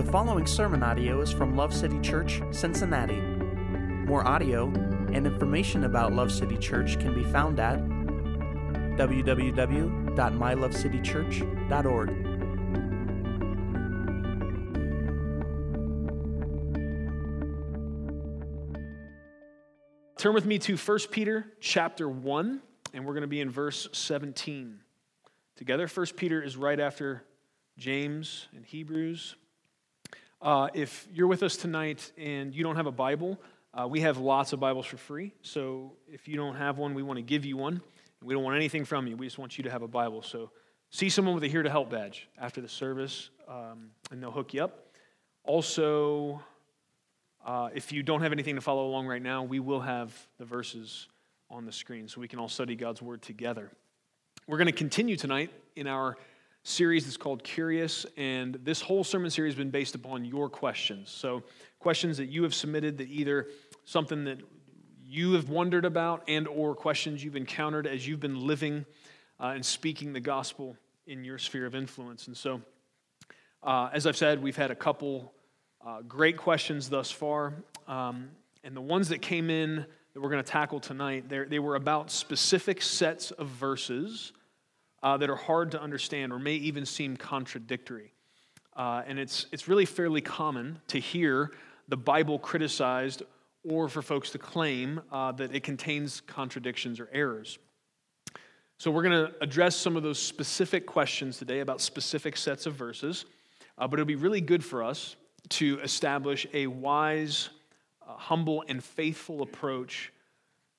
The following sermon audio is from Love City Church, Cincinnati. More audio and information about Love City Church can be found at www.mylovecitychurch.org. Turn with me to 1 Peter chapter 1, and we're going to be in verse 17 together. 1 Peter is right after James and Hebrews. Uh, if you're with us tonight and you don't have a Bible, uh, we have lots of Bibles for free. So if you don't have one, we want to give you one. We don't want anything from you. We just want you to have a Bible. So see someone with a Here to Help badge after the service, um, and they'll hook you up. Also, uh, if you don't have anything to follow along right now, we will have the verses on the screen so we can all study God's Word together. We're going to continue tonight in our series that's called Curious, and this whole sermon series has been based upon your questions. So, questions that you have submitted that either something that you have wondered about and or questions you've encountered as you've been living uh, and speaking the gospel in your sphere of influence. And so, uh, as I've said, we've had a couple uh, great questions thus far. Um, and the ones that came in that we're going to tackle tonight, they were about specific sets of verses uh, that are hard to understand or may even seem contradictory. Uh, and it's, it's really fairly common to hear the Bible criticized or for folks to claim uh, that it contains contradictions or errors. So, we're going to address some of those specific questions today about specific sets of verses, uh, but it'll be really good for us to establish a wise, uh, humble, and faithful approach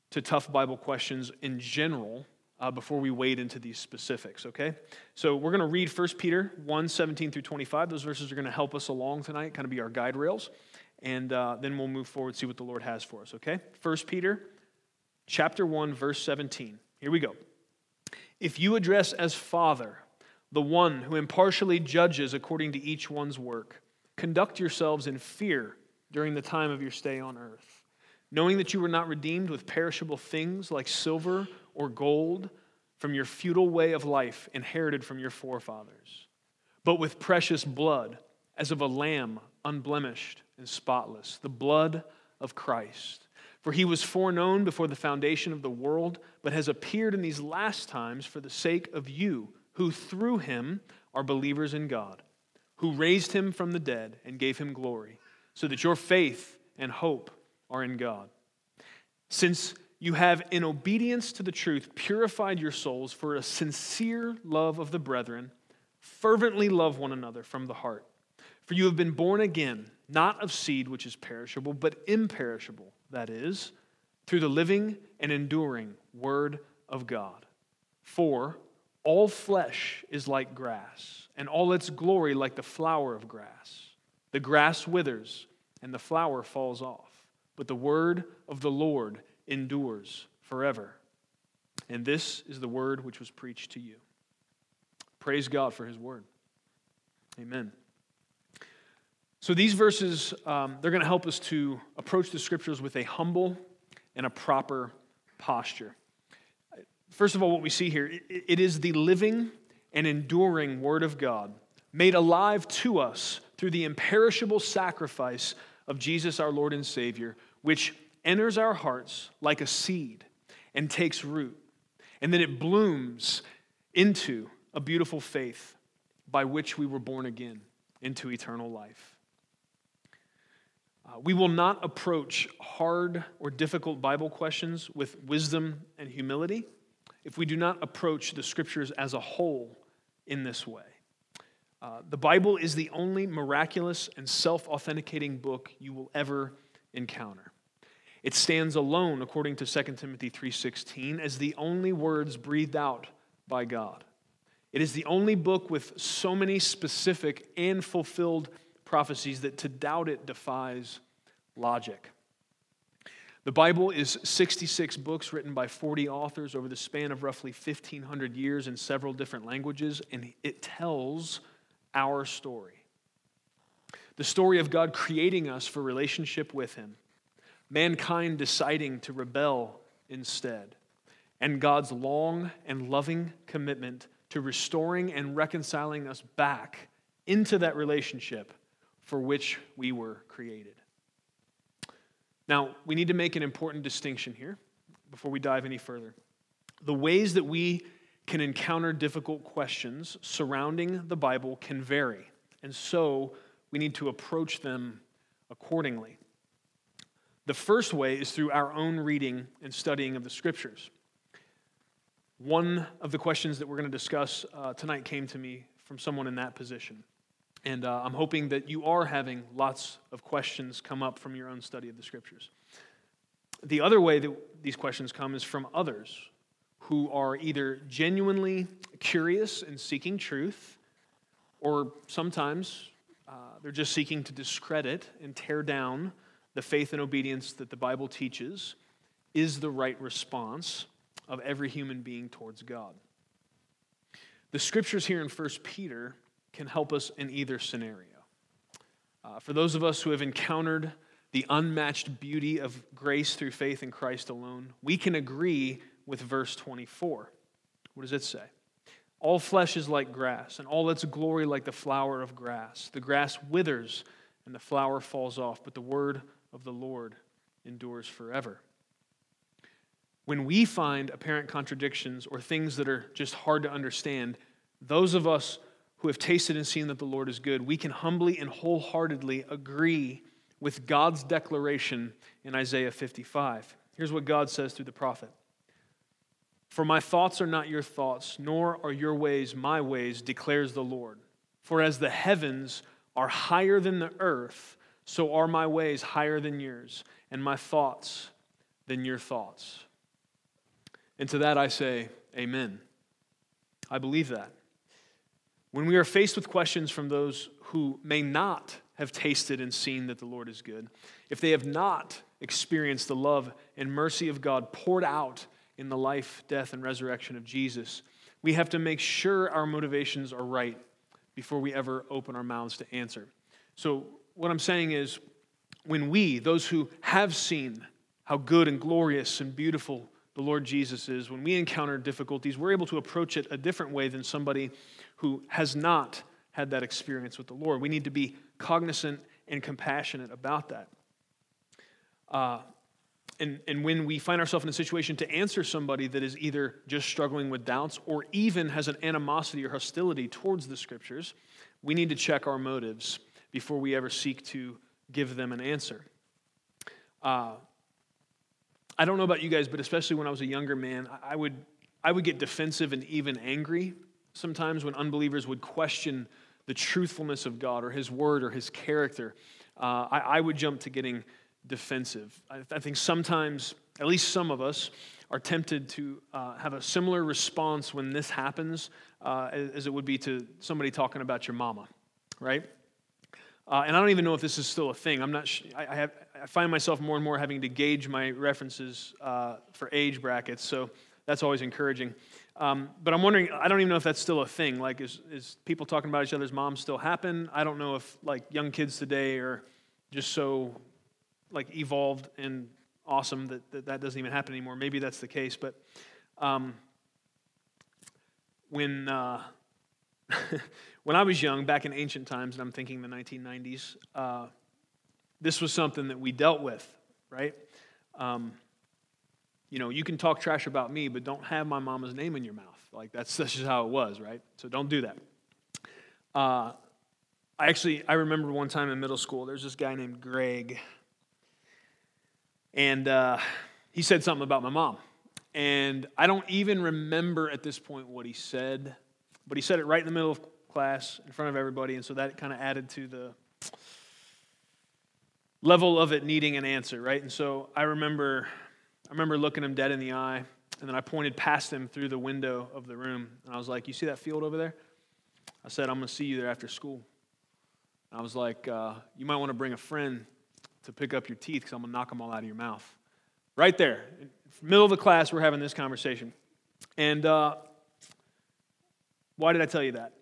to tough Bible questions in general uh, before we wade into these specifics, okay? So we're going to read 1 Peter 1 17 through 25. Those verses are going to help us along tonight, kind of be our guide rails. And uh, then we'll move forward, see what the Lord has for us, okay? 1 Peter chapter 1, verse 17. Here we go. If you address as Father the one who impartially judges according to each one's work, Conduct yourselves in fear during the time of your stay on earth, knowing that you were not redeemed with perishable things like silver or gold from your futile way of life inherited from your forefathers, but with precious blood, as of a lamb unblemished and spotless, the blood of Christ. For he was foreknown before the foundation of the world, but has appeared in these last times for the sake of you, who through him are believers in God who raised him from the dead and gave him glory, so that your faith and hope are in God. Since you have, in obedience to the truth, purified your souls for a sincere love of the brethren, fervently love one another from the heart. For you have been born again, not of seed which is perishable, but imperishable, that is, through the living and enduring Word of God. For all flesh is like grass, and all its glory like the flower of grass. The grass withers, and the flower falls off, but the word of the Lord endures forever. And this is the word which was preached to you. Praise God for his word. Amen. So these verses, um, they're going to help us to approach the scriptures with a humble and a proper posture. First of all, what we see here, it is the living and enduring Word of God, made alive to us through the imperishable sacrifice of Jesus, our Lord and Savior, which enters our hearts like a seed and takes root. And then it blooms into a beautiful faith by which we were born again into eternal life. Uh, we will not approach hard or difficult Bible questions with wisdom and humility if we do not approach the scriptures as a whole in this way. Uh, the Bible is the only miraculous and self authenticating book you will ever encounter. It stands alone, according to 2 Timothy 3:16, as the only words breathed out by God. It is the only book with so many specific and fulfilled prophecies that to doubt it defies logic. The Bible is 66 books written by 40 authors over the span of roughly 1,500 years in several different languages, and it tells our story. The story of God creating us for relationship with Him, mankind deciding to rebel instead, and God's long and loving commitment to restoring and reconciling us back into that relationship for which we were created. Now, we need to make an important distinction here before we dive any further. The ways that we can encounter difficult questions surrounding the Bible can vary, and so we need to approach them accordingly. The first way is through our own reading and studying of the scriptures. One of the questions that we're going to discuss uh, tonight came to me from someone in that position. And uh, I'm hoping that you are having lots of questions come up from your own study of the scriptures. The other way that these questions come is from others who are either genuinely curious and seeking truth, or sometimes uh, they're just seeking to discredit and tear down the faith and obedience that the Bible teaches is the right response of every human being towards God. The scriptures here in 1 Peter can help us in either scenario. Uh, for those of us who have encountered the unmatched beauty of grace through faith in Christ alone, we can agree with verse 24. What does it say? All flesh is like grass, and all its glory like the flower of grass. The grass withers and the flower falls off, but the word of the Lord endures forever. When we find apparent contradictions or things that are just hard to understand, those of us who have tasted and seen that the Lord is good, we can humbly and wholeheartedly agree with God's declaration in Isaiah 55. Here's what God says through the prophet For my thoughts are not your thoughts, nor are your ways my ways, declares the Lord. For as the heavens are higher than the earth, so are my ways higher than yours, and my thoughts than your thoughts. And to that I say, Amen. I believe that. When we are faced with questions from those who may not have tasted and seen that the Lord is good, if they have not experienced the love and mercy of God poured out in the life, death, and resurrection of Jesus, we have to make sure our motivations are right before we ever open our mouths to answer. So, what I'm saying is, when we, those who have seen how good and glorious and beautiful the Lord Jesus is, when we encounter difficulties, we're able to approach it a different way than somebody who has not had that experience with the Lord. We need to be cognizant and compassionate about that. Uh, and, and when we find ourselves in a situation to answer somebody that is either just struggling with doubts or even has an animosity or hostility towards the scriptures, we need to check our motives before we ever seek to give them an answer. Uh, I don't know about you guys, but especially when I was a younger man, I would, I would get defensive and even angry sometimes when unbelievers would question the truthfulness of God or His word or His character. Uh, I, I, would jump to getting defensive. I, I, think sometimes, at least some of us, are tempted to uh, have a similar response when this happens uh, as it would be to somebody talking about your mama, right? Uh, and I don't even know if this is still a thing. I'm not. Sh- I, I, have. I find myself more and more having to gauge my references uh, for age brackets. So that's always encouraging. Um, but I'm wondering. I don't even know if that's still a thing. Like, is is people talking about each other's moms still happen? I don't know if like young kids today are just so like evolved and awesome that that, that doesn't even happen anymore. Maybe that's the case. But um, when uh, when I was young, back in ancient times, and I'm thinking the 1990s, uh, this was something that we dealt with, right? Um, you know, you can talk trash about me, but don't have my mama's name in your mouth. Like that's, that's just how it was, right? So don't do that. Uh, I actually I remember one time in middle school. There's this guy named Greg, and uh, he said something about my mom, and I don't even remember at this point what he said, but he said it right in the middle of class in front of everybody, and so that kind of added to the level of it needing an answer, right? And so I remember, I remember looking him dead in the eye, and then I pointed past him through the window of the room, and I was like, "You see that field over there?" I said, "I'm going to see you there after school." And I was like, uh, "You might want to bring a friend to pick up your teeth because I'm going to knock them all out of your mouth." Right there, middle of the class, we're having this conversation, and uh, why did I tell you that?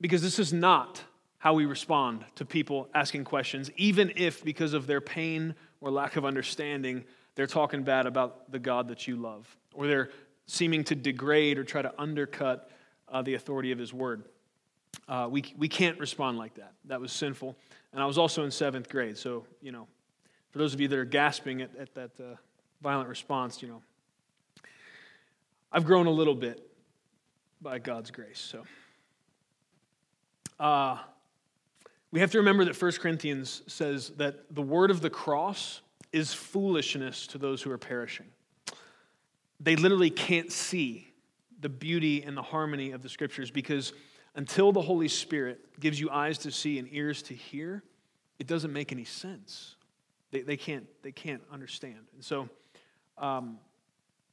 Because this is not how we respond to people asking questions, even if, because of their pain or lack of understanding, they're talking bad about the God that you love, or they're seeming to degrade or try to undercut uh, the authority of His Word. Uh, we, we can't respond like that. That was sinful. And I was also in seventh grade. So, you know, for those of you that are gasping at, at that uh, violent response, you know, I've grown a little bit by God's grace. So, uh, we have to remember that 1 Corinthians says that the word of the cross is foolishness to those who are perishing. They literally can't see the beauty and the harmony of the scriptures because until the Holy Spirit gives you eyes to see and ears to hear, it doesn't make any sense. They, they, can't, they can't understand. And so um,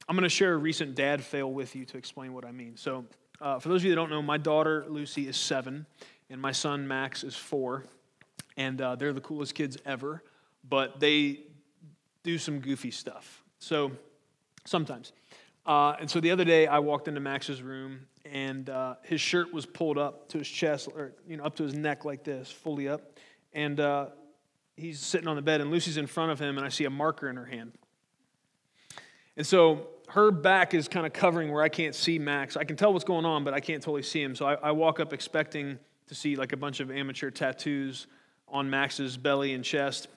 I'm going to share a recent dad fail with you to explain what I mean. So, uh, for those of you that don't know, my daughter Lucy is seven, and my son Max is four. And uh, they're the coolest kids ever, but they do some goofy stuff. So, sometimes. Uh, and so the other day, I walked into Max's room, and uh, his shirt was pulled up to his chest, or you know, up to his neck like this, fully up. And uh, he's sitting on the bed, and Lucy's in front of him, and I see a marker in her hand. And so her back is kind of covering where I can't see Max. I can tell what's going on, but I can't totally see him. So I, I walk up expecting to see like a bunch of amateur tattoos on Max's belly and chest.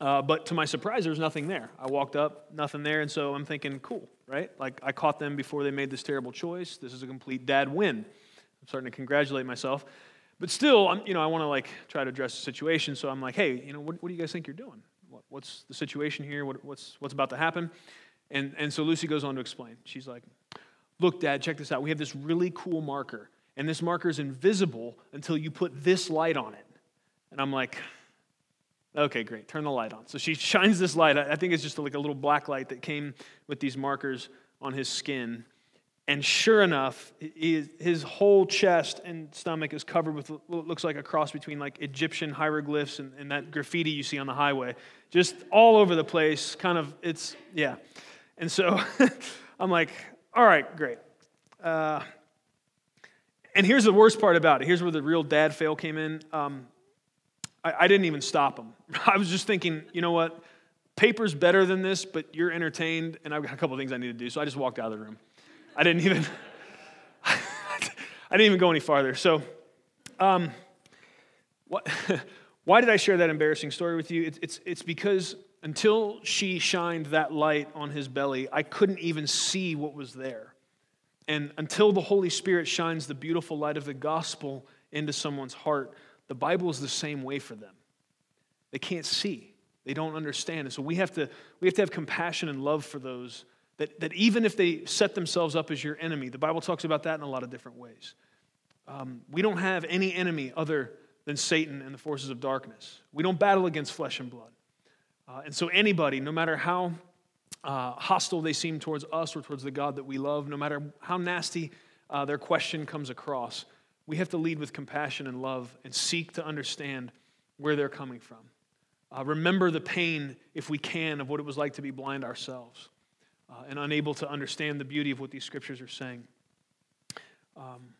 Uh, but to my surprise, there's nothing there. I walked up, nothing there, and so I'm thinking, cool, right? Like I caught them before they made this terrible choice. This is a complete dad win. I'm starting to congratulate myself, but still, I'm, you know, I want to like try to address the situation. So I'm like, hey, you know, what, what do you guys think you're doing? What, what's the situation here? What, what's what's about to happen? And and so Lucy goes on to explain. She's like, look, Dad, check this out. We have this really cool marker, and this marker is invisible until you put this light on it. And I'm like, Okay, great. Turn the light on. So she shines this light. I think it's just like a little black light that came with these markers on his skin. And sure enough, his whole chest and stomach is covered with what looks like a cross between like Egyptian hieroglyphs and, and that graffiti you see on the highway. Just all over the place. Kind of, it's, yeah. And so I'm like, all right, great. Uh, and here's the worst part about it. Here's where the real dad fail came in. Um, I, I didn't even stop him. I was just thinking, you know what? Paper's better than this, but you're entertained, and I've got a couple things I need to do. So I just walked out of the room. I didn't even, I didn't even go any farther. So, um, what, why did I share that embarrassing story with you? It's, it's, it's because until she shined that light on his belly, I couldn't even see what was there. And until the Holy Spirit shines the beautiful light of the gospel into someone's heart, the Bible is the same way for them. They can't see, they don't understand. And so we have to, we have, to have compassion and love for those that, that even if they set themselves up as your enemy, the Bible talks about that in a lot of different ways. Um, we don't have any enemy other than Satan and the forces of darkness. We don't battle against flesh and blood. Uh, and so, anybody, no matter how uh, hostile they seem towards us or towards the God that we love, no matter how nasty uh, their question comes across, we have to lead with compassion and love and seek to understand where they're coming from. Uh, remember the pain, if we can, of what it was like to be blind ourselves uh, and unable to understand the beauty of what these scriptures are saying. Um,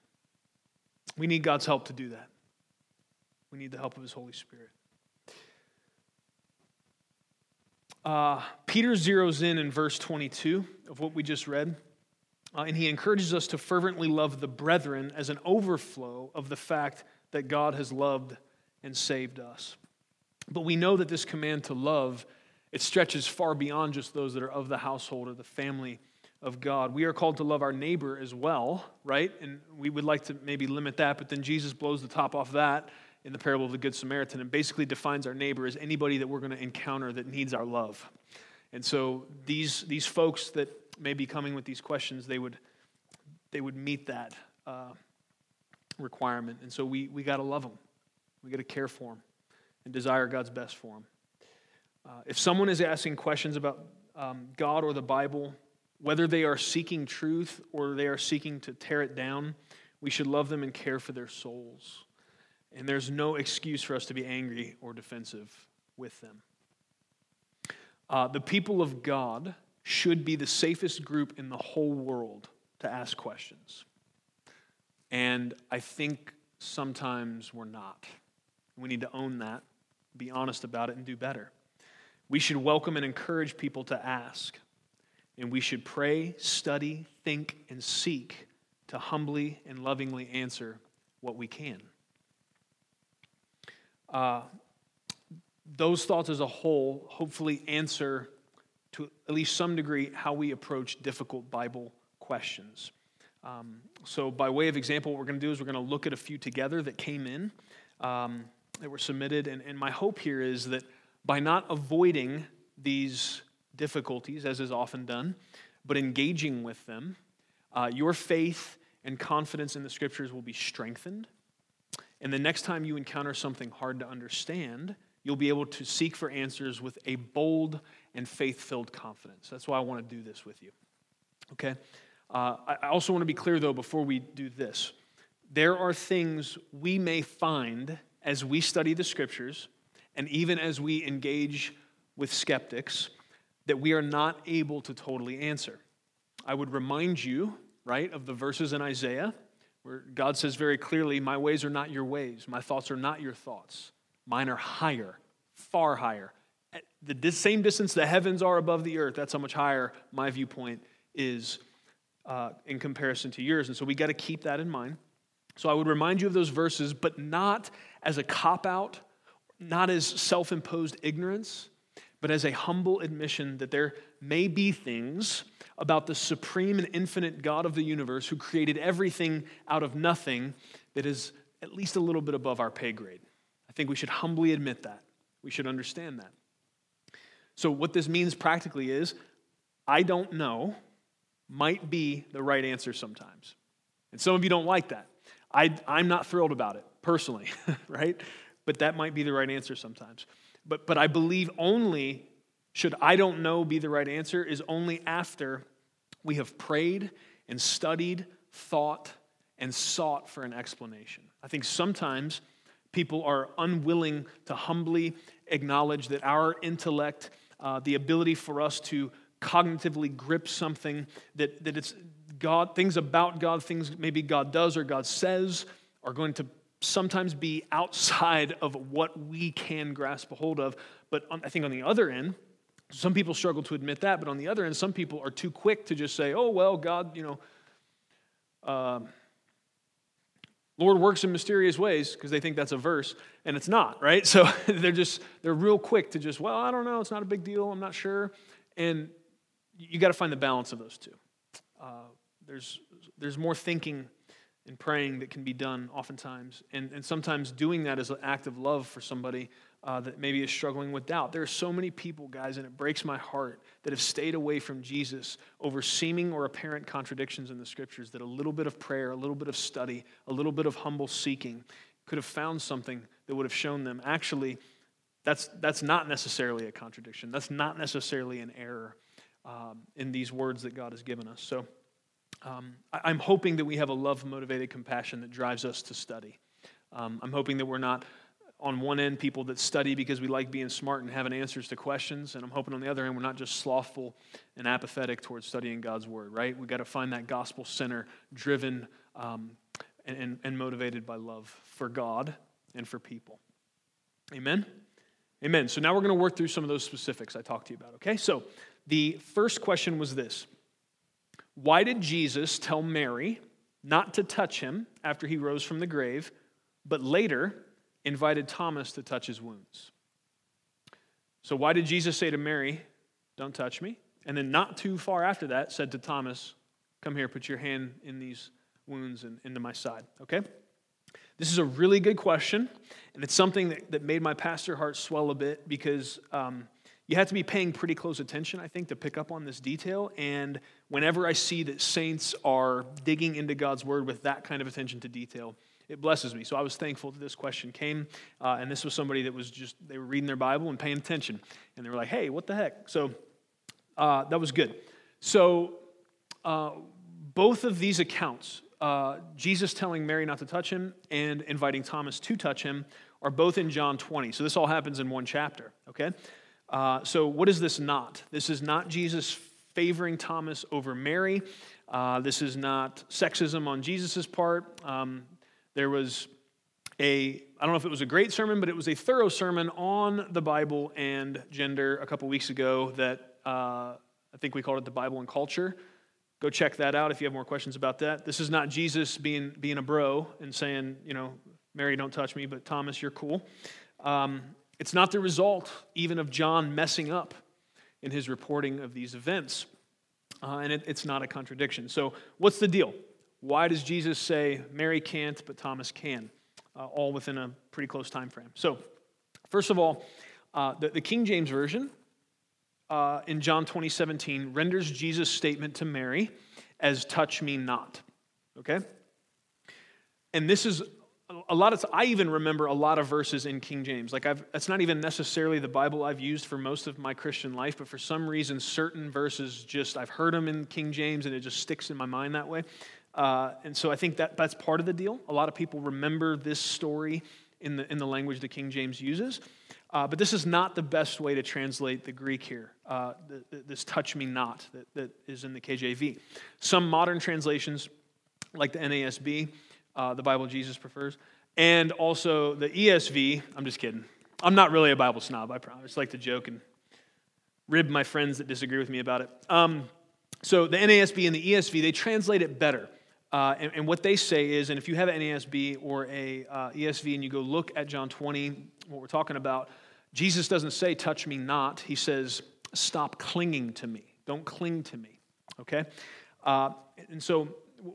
we need God's help to do that. We need the help of His Holy Spirit. Uh, Peter zeroes in in verse 22 of what we just read. Uh, and he encourages us to fervently love the brethren as an overflow of the fact that God has loved and saved us. But we know that this command to love, it stretches far beyond just those that are of the household or the family of God. We are called to love our neighbor as well, right? And we would like to maybe limit that, but then Jesus blows the top off that in the parable of the Good Samaritan and basically defines our neighbor as anybody that we're going to encounter that needs our love. And so these, these folks that may be coming with these questions, they would, they would meet that uh, requirement. And so we, we got to love them. We got to care for them and desire God's best for them. Uh, if someone is asking questions about um, God or the Bible, whether they are seeking truth or they are seeking to tear it down, we should love them and care for their souls. And there's no excuse for us to be angry or defensive with them. Uh, the people of God should be the safest group in the whole world to ask questions. And I think sometimes we're not. We need to own that, be honest about it, and do better. We should welcome and encourage people to ask. And we should pray, study, think, and seek to humbly and lovingly answer what we can. Uh, those thoughts as a whole hopefully answer to at least some degree how we approach difficult Bible questions. Um, so, by way of example, what we're going to do is we're going to look at a few together that came in, um, that were submitted. And, and my hope here is that by not avoiding these difficulties, as is often done, but engaging with them, uh, your faith and confidence in the scriptures will be strengthened. And the next time you encounter something hard to understand, you'll be able to seek for answers with a bold and faith filled confidence. That's why I want to do this with you. Okay? Uh, I also want to be clear, though, before we do this. There are things we may find as we study the scriptures and even as we engage with skeptics that we are not able to totally answer. I would remind you, right, of the verses in Isaiah where God says very clearly, My ways are not your ways, my thoughts are not your thoughts. Mine are higher, far higher. At the same distance the heavens are above the earth, that's how much higher my viewpoint is uh, in comparison to yours. And so we got to keep that in mind. So I would remind you of those verses, but not as a cop out, not as self imposed ignorance, but as a humble admission that there may be things about the supreme and infinite God of the universe who created everything out of nothing that is at least a little bit above our pay grade. I think we should humbly admit that. We should understand that. So, what this means practically is I don't know might be the right answer sometimes. And some of you don't like that. I, I'm not thrilled about it personally, right? But that might be the right answer sometimes. But, but I believe only should I don't know be the right answer is only after we have prayed and studied, thought, and sought for an explanation. I think sometimes people are unwilling to humbly acknowledge that our intellect, uh, the ability for us to cognitively grip something, that, that it's God, things about God, things maybe God does or God says, are going to sometimes be outside of what we can grasp a hold of. But on, I think on the other end, some people struggle to admit that, but on the other end, some people are too quick to just say, oh, well, God, you know, uh, Lord works in mysterious ways because they think that's a verse, and it's not, right? So they're just, they're real quick to just, well, I don't know, it's not a big deal, I'm not sure. And you got to find the balance of those two. Uh, there's, there's more thinking and praying that can be done oftentimes. And, and sometimes doing that is an act of love for somebody uh, that maybe is struggling with doubt. There are so many people, guys, and it breaks my heart, that have stayed away from Jesus over seeming or apparent contradictions in the scriptures, that a little bit of prayer, a little bit of study, a little bit of humble seeking could have found something that would have shown them actually that's, that's not necessarily a contradiction. That's not necessarily an error um, in these words that God has given us. So um, I, am hoping that we have a love motivated compassion that drives us to study. Um, I'm hoping that we're not on one end people that study because we like being smart and having answers to questions and i'm hoping on the other end we're not just slothful and apathetic towards studying god's word right? We've got to find that gospel center driven um, and, and, and motivated by love for god and for people. Amen? Amen. So now we're going to work through some of those specifics i talked to you about okay? So the first question was this. Why did Jesus tell Mary not to touch him after he rose from the grave, but later invited Thomas to touch his wounds? So, why did Jesus say to Mary, Don't touch me? And then, not too far after that, said to Thomas, Come here, put your hand in these wounds and into my side. Okay? This is a really good question, and it's something that, that made my pastor heart swell a bit because um, you have to be paying pretty close attention, I think, to pick up on this detail. And whenever I see that saints are digging into God's word with that kind of attention to detail, it blesses me. So I was thankful that this question came. Uh, and this was somebody that was just, they were reading their Bible and paying attention. And they were like, hey, what the heck? So uh, that was good. So uh, both of these accounts, uh, Jesus telling Mary not to touch him and inviting Thomas to touch him, are both in John 20. So this all happens in one chapter, okay? Uh, so, what is this not? This is not Jesus favoring Thomas over Mary. Uh, this is not sexism on Jesus' part. Um, there was a, I don't know if it was a great sermon, but it was a thorough sermon on the Bible and gender a couple weeks ago that uh, I think we called it the Bible and Culture. Go check that out if you have more questions about that. This is not Jesus being, being a bro and saying, you know, Mary, don't touch me, but Thomas, you're cool. Um, it's not the result even of John messing up in his reporting of these events. Uh, and it, it's not a contradiction. So, what's the deal? Why does Jesus say Mary can't, but Thomas can? Uh, all within a pretty close time frame. So, first of all, uh, the, the, King James Version uh, in John 20, 17 renders Jesus' statement to Mary as touch me not. Okay? And this is a lot of i even remember a lot of verses in king james like i've that's not even necessarily the bible i've used for most of my christian life but for some reason certain verses just i've heard them in king james and it just sticks in my mind that way uh, and so i think that that's part of the deal a lot of people remember this story in the in the language that king james uses uh, but this is not the best way to translate the greek here uh, the, the, this touch me not that, that is in the kjv some modern translations like the nasb uh, the Bible Jesus prefers, and also the ESV. I'm just kidding. I'm not really a Bible snob, I promise. I like to joke and rib my friends that disagree with me about it. Um, so the NASB and the ESV, they translate it better. Uh, and, and, what they say is, and if you have an NASB or a uh, ESV and you go look at John 20, what we're talking about, Jesus doesn't say, touch me not. He says, stop clinging to me. Don't cling to me. Okay? Uh, and so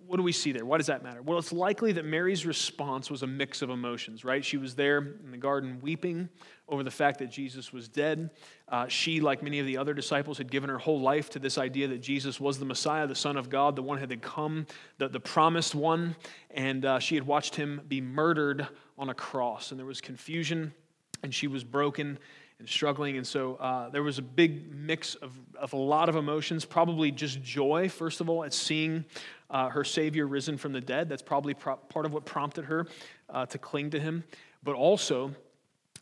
what do we see there? Why does that matter? Well, it's likely that Mary's response was a mix of emotions, right? She was there in the garden weeping over the fact that Jesus was dead. Uh, she, like many of the other disciples, had given her whole life to this idea that Jesus was the Messiah, the Son of God, the one who had come, the, the promised one, and uh, she had watched him be murdered on a cross. And there was confusion, and she was broken and struggling. And so uh, there was a big mix of, of a lot of emotions, probably just joy, first of all, at seeing uh, her Savior risen from the dead. That's probably pro- part of what prompted her uh, to cling to him. But also,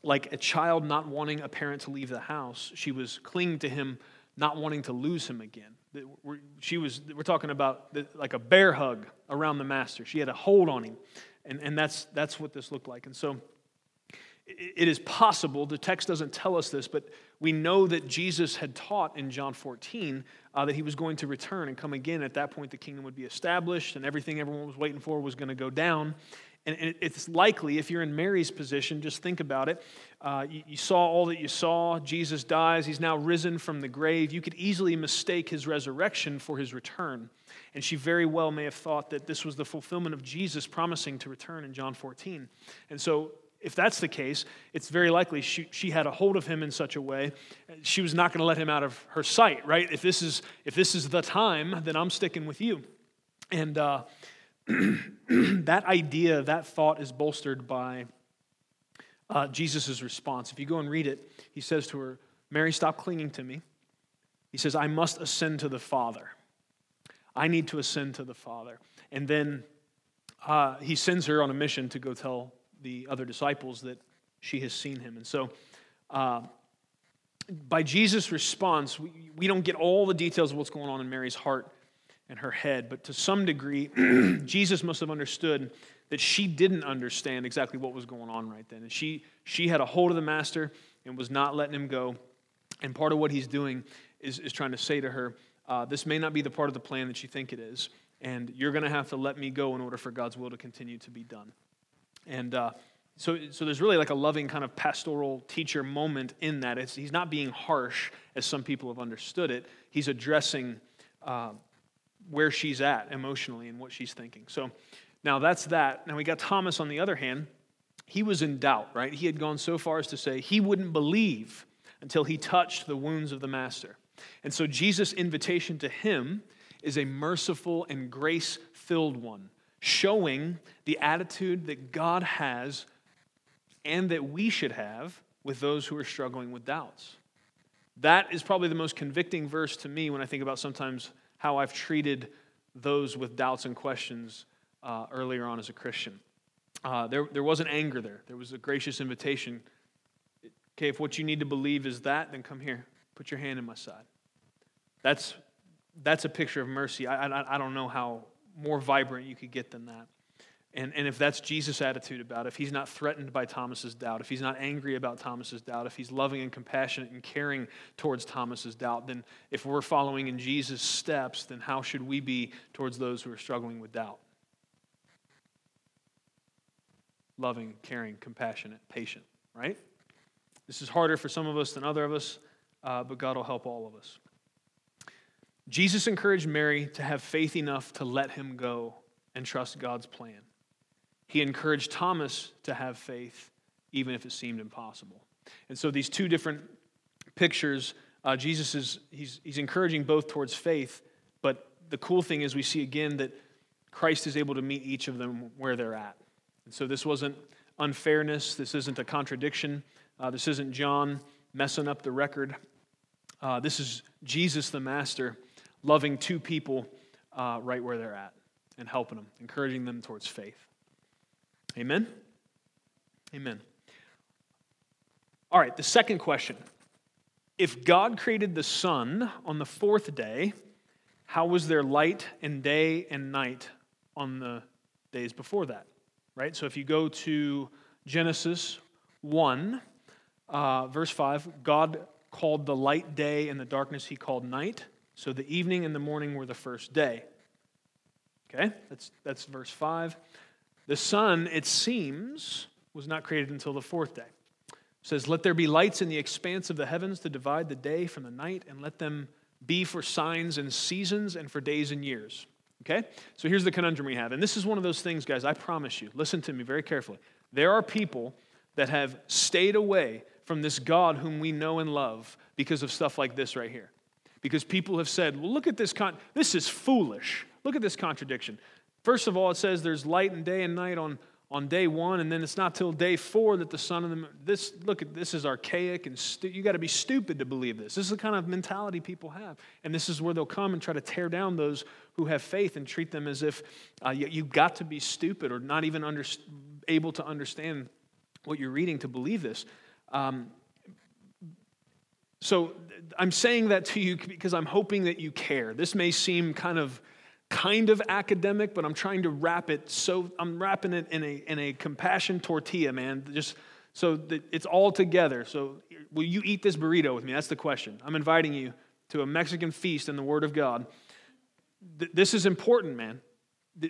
like a child not wanting a parent to leave the house, she was clinging to him, not wanting to lose him again. She was, we're talking about like a bear hug around the master. She had a hold on him. And, and that's, that's what this looked like. And so it is possible, the text doesn't tell us this, but we know that Jesus had taught in John 14 uh, that he was going to return and come again. At that point, the kingdom would be established and everything everyone was waiting for was going to go down. And it's likely, if you're in Mary's position, just think about it. Uh, you, you saw all that you saw. Jesus dies. He's now risen from the grave. You could easily mistake his resurrection for his return. And she very well may have thought that this was the fulfillment of Jesus promising to return in John 14. And so if that's the case, it's very likely she, she had a hold of him in such a way she was not going to let him out of her sight, right? If this is if this is the time, then I'm sticking with you. And uh, that idea, that thought, is bolstered by uh, Jesus' response. If you go and read it, he says to her, "Mary, stop clinging to me." He says, "I must ascend to the Father. I need to ascend to the Father." And then uh, he sends her on a mission to go tell the other disciples that she has seen him. And so, uh, by Jesus' response, we, we don't get all the details of what's going on in Mary's heart and her head, but to some degree, Jesus must have understood that she didn't understand exactly what was going on right then. And she, she had a hold of the master and was not letting him go. And part of what he's doing is, is trying to say to her, uh, This may not be the part of the plan that you think it is, and you're going to have to let me go in order for God's will to continue to be done. And uh, so, so there's really like a loving kind of pastoral teacher moment in that. It's, he's not being harsh, as some people have understood it. He's addressing uh, where she's at emotionally and what she's thinking. So now that's that. Now we got Thomas on the other hand. He was in doubt, right? He had gone so far as to say he wouldn't believe until he touched the wounds of the master. And so Jesus' invitation to him is a merciful and grace filled one showing the attitude that God has and that we should have with those who are struggling with doubts. That is probably the most convicting verse to me when I think about sometimes how I've treated those with doubts and questions uh, earlier on as a Christian. Uh, there, there wasn't anger there, there was a gracious invitation. Okay, if what you need to believe is that, then come here. Put your hand in my side. That's, that's a picture of mercy. I, I, I don't know how more vibrant you could get than that. And, and if that's Jesus' attitude about it, if he's not threatened by Thomas's doubt, if he's not angry about Thomas's doubt, if he's loving and compassionate and caring towards Thomas's doubt, then if we're following in Jesus' steps, then how should we be towards those who are struggling with doubt? Loving, caring, compassionate, patient, right? This is harder for some of us than other of us, uh, but God will help all of us. Jesus encouraged Mary to have faith enough to let him go and trust God's plan. He encouraged Thomas to have faith, even if it seemed impossible. And so these two different pictures, uh, Jesus is he's, he's encouraging both towards faith, but the cool thing is we see again that Christ is able to meet each of them where they're at. And so this wasn't unfairness, this isn't a contradiction, uh, this isn't John messing up the record. Uh, this is Jesus, the Master, loving two people uh, right where they're at and helping them, encouraging them towards faith. Amen? Amen. All right, the second question. If God created the sun on the fourth day, how was there light and day and night on the days before that? Right? So if you go to Genesis 1, uh, verse 5, God called the light day and the darkness he called night. So the evening and the morning were the first day. Okay? That's, that's verse 5. The sun, it seems, was not created until the fourth day. It says, Let there be lights in the expanse of the heavens to divide the day from the night, and let them be for signs and seasons and for days and years. Okay? So here's the conundrum we have. And this is one of those things, guys, I promise you. Listen to me very carefully. There are people that have stayed away from this God whom we know and love because of stuff like this right here. Because people have said, well, look at this, con- this is foolish. Look at this contradiction. First of all, it says there's light and day and night on, on day one, and then it's not till day four that the sun and the moon. This, look at this is archaic, and stu- you got to be stupid to believe this. This is the kind of mentality people have, and this is where they'll come and try to tear down those who have faith and treat them as if uh, you, you got to be stupid or not even under, able to understand what you're reading to believe this. Um, so I'm saying that to you because I'm hoping that you care. This may seem kind of kind of academic, but I'm trying to wrap it so I'm wrapping it in a in a compassion tortilla, man. Just so that it's all together. So will you eat this burrito with me? That's the question. I'm inviting you to a Mexican feast in the Word of God. This is important, man.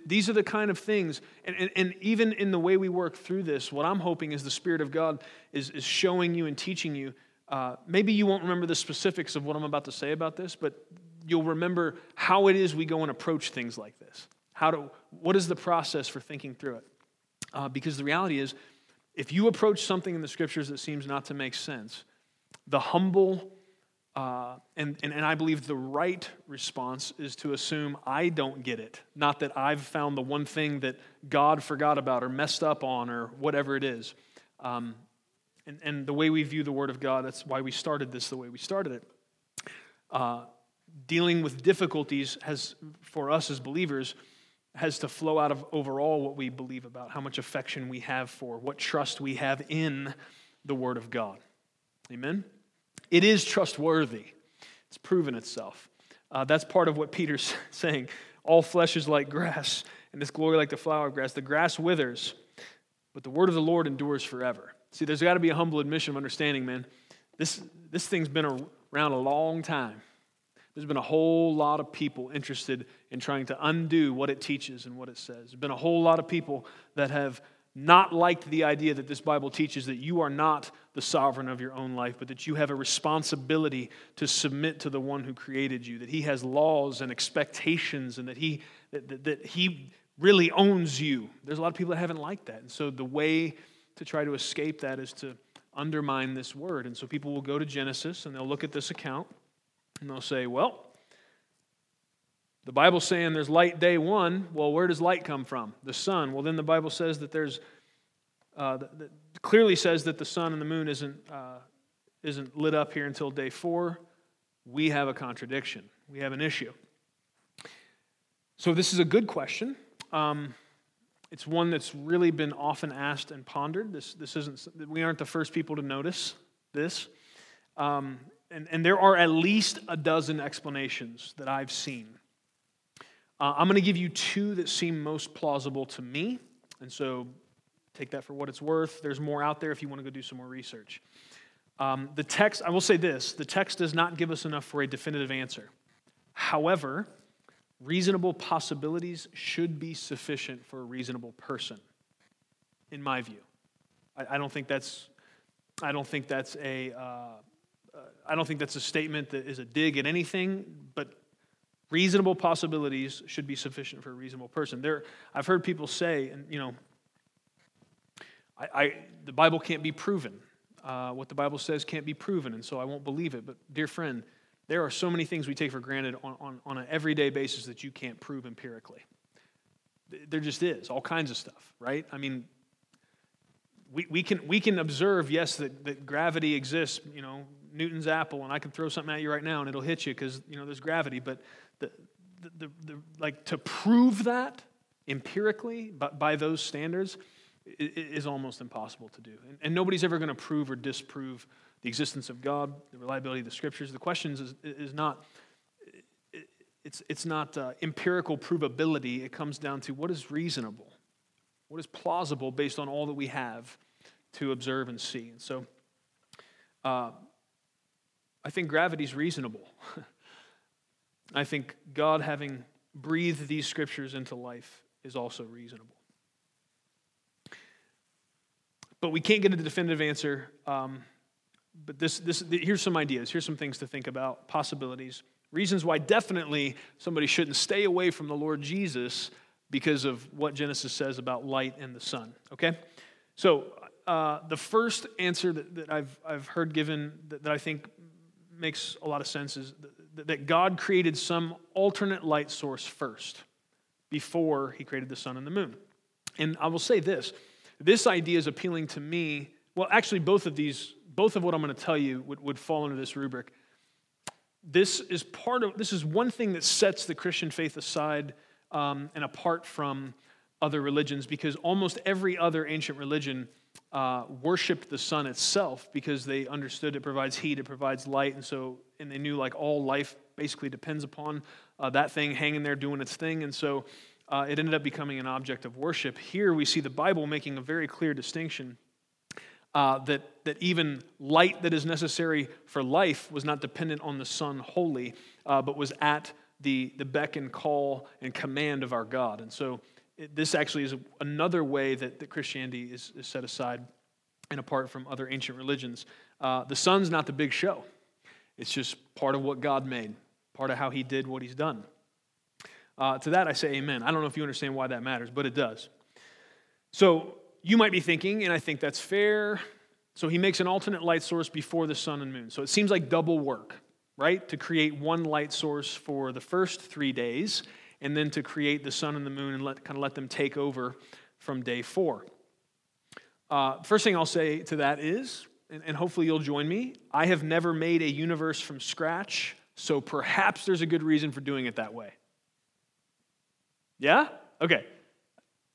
These are the kind of things, and, and, and, even in the way we work through this, what I'm hoping is the Spirit of God is, is showing you and teaching you. Uh, maybe you won't remember the specifics of what I'm about to say about this, but you'll remember how it is we go and approach things like this. How to, what is the process for thinking through it? Uh, because the reality is, if you approach something in the scriptures that seems not to make sense, the humble uh, and, and, and I believe the right response is to assume I don't get it, not that I've found the one thing that God forgot about or messed up on or whatever it is. Um, and, and the way we view the Word of God, that's why we started this the way we started it. Uh, dealing with difficulties has, for us as believers, has to flow out of overall what we believe about, how much affection we have for, what trust we have in the Word of God. Amen? It is trustworthy, it's proven itself. Uh, that's part of what Peter's saying. All flesh is like grass, and its glory like the flower of grass. The grass withers, but the word of the Lord endures forever. See, there's got to be a humble admission of understanding, man. This, this thing's been around a long time. There's been a whole lot of people interested in trying to undo what it teaches and what it says. There's been a whole lot of people that have not liked the idea that this Bible teaches that you are not the sovereign of your own life, but that you have a responsibility to submit to the one who created you, that he has laws and expectations, and that he, that, that, that he really owns you. There's a lot of people that haven't liked that. And so the way to try to escape that is to undermine this word. And so people will go to Genesis and they'll look at this account and they'll say, well, the Bible's saying there's light day one. Well, where does light come from? The sun. Well, then the Bible says that there's, uh, that clearly says that the sun and the moon isn't, uh, isn't lit up here until day four. We have a contradiction. We have an issue. So, this is a good question. Um, it's one that's really been often asked and pondered. This, this isn't, we aren't the first people to notice this. Um, and, and there are at least a dozen explanations that I've seen. Uh, I'm going to give you two that seem most plausible to me. And so take that for what it's worth. There's more out there if you want to go do some more research. Um, the text, I will say this the text does not give us enough for a definitive answer. However, reasonable possibilities should be sufficient for a reasonable person, in my view. I, I don't think that's. I don't think that's a. Uh, uh, I don't think that's a statement that is a dig at anything, but reasonable possibilities should be sufficient for a reasonable person. There, I've heard people say, and you know, I, I the Bible can't be proven. Uh, what the Bible says can't be proven, and so I won't believe it. But, dear friend, there are so many things we take for granted on, on, on an everyday basis that you can't prove empirically. There just is, all kinds of stuff, right? I mean, we, we, can, we can observe, yes, that, that gravity exists, you know, Newton's apple, and I can throw something at you right now and it'll hit you because, you know, there's gravity. But the, the, the, the, like to prove that empirically by, by those standards is almost impossible to do. And, and nobody's ever going to prove or disprove the existence of God, the reliability of the scriptures. The question is, is not, it's, it's not uh, empirical provability. It comes down to what is reasonable, what is plausible based on all that we have to observe and see. And so uh, I think gravity is reasonable. I think God having breathed these scriptures into life is also reasonable. But we can't get a definitive answer. Um, but this, this, here's some ideas. Here's some things to think about, possibilities. Reasons why definitely somebody shouldn't stay away from the Lord Jesus because of what Genesis says about light and the sun. Okay? So, uh, the first answer that, that I've, I've heard given that, that, I think makes a lot of sense is that, that God created some alternate light source first before he created the sun and the moon. And I will say this this idea is appealing to me. Well, actually, both of these, both of what I'm going to tell you would, would fall under this rubric. This is part of, this is one thing that sets the Christian faith aside um, and apart from other religions because almost every other ancient religion uh, worshiped the sun itself because they understood it provides heat, it provides light, and so and they knew like all life basically depends upon uh, that thing hanging there doing its thing, and so uh, it ended up becoming an object of worship. Here we see the Bible making a very clear distinction uh, that, that even light that is necessary for life was not dependent on the sun wholly, uh, but was at the, the beck and call and command of our God. And so it, this actually is another way that, that Christianity is, is set aside and apart from other ancient religions. Uh, the sun's not the big show, it's just part of what God made, part of how He did what He's done. Uh, to that, I say amen. I don't know if you understand why that matters, but it does. So you might be thinking, and I think that's fair. So he makes an alternate light source before the sun and moon. So it seems like double work, right? To create one light source for the first three days, and then to create the sun and the moon and let, kind of let them take over from day four. Uh, first thing I'll say to that is, and, and hopefully you'll join me, I have never made a universe from scratch, so perhaps there's a good reason for doing it that way. Yeah? Okay.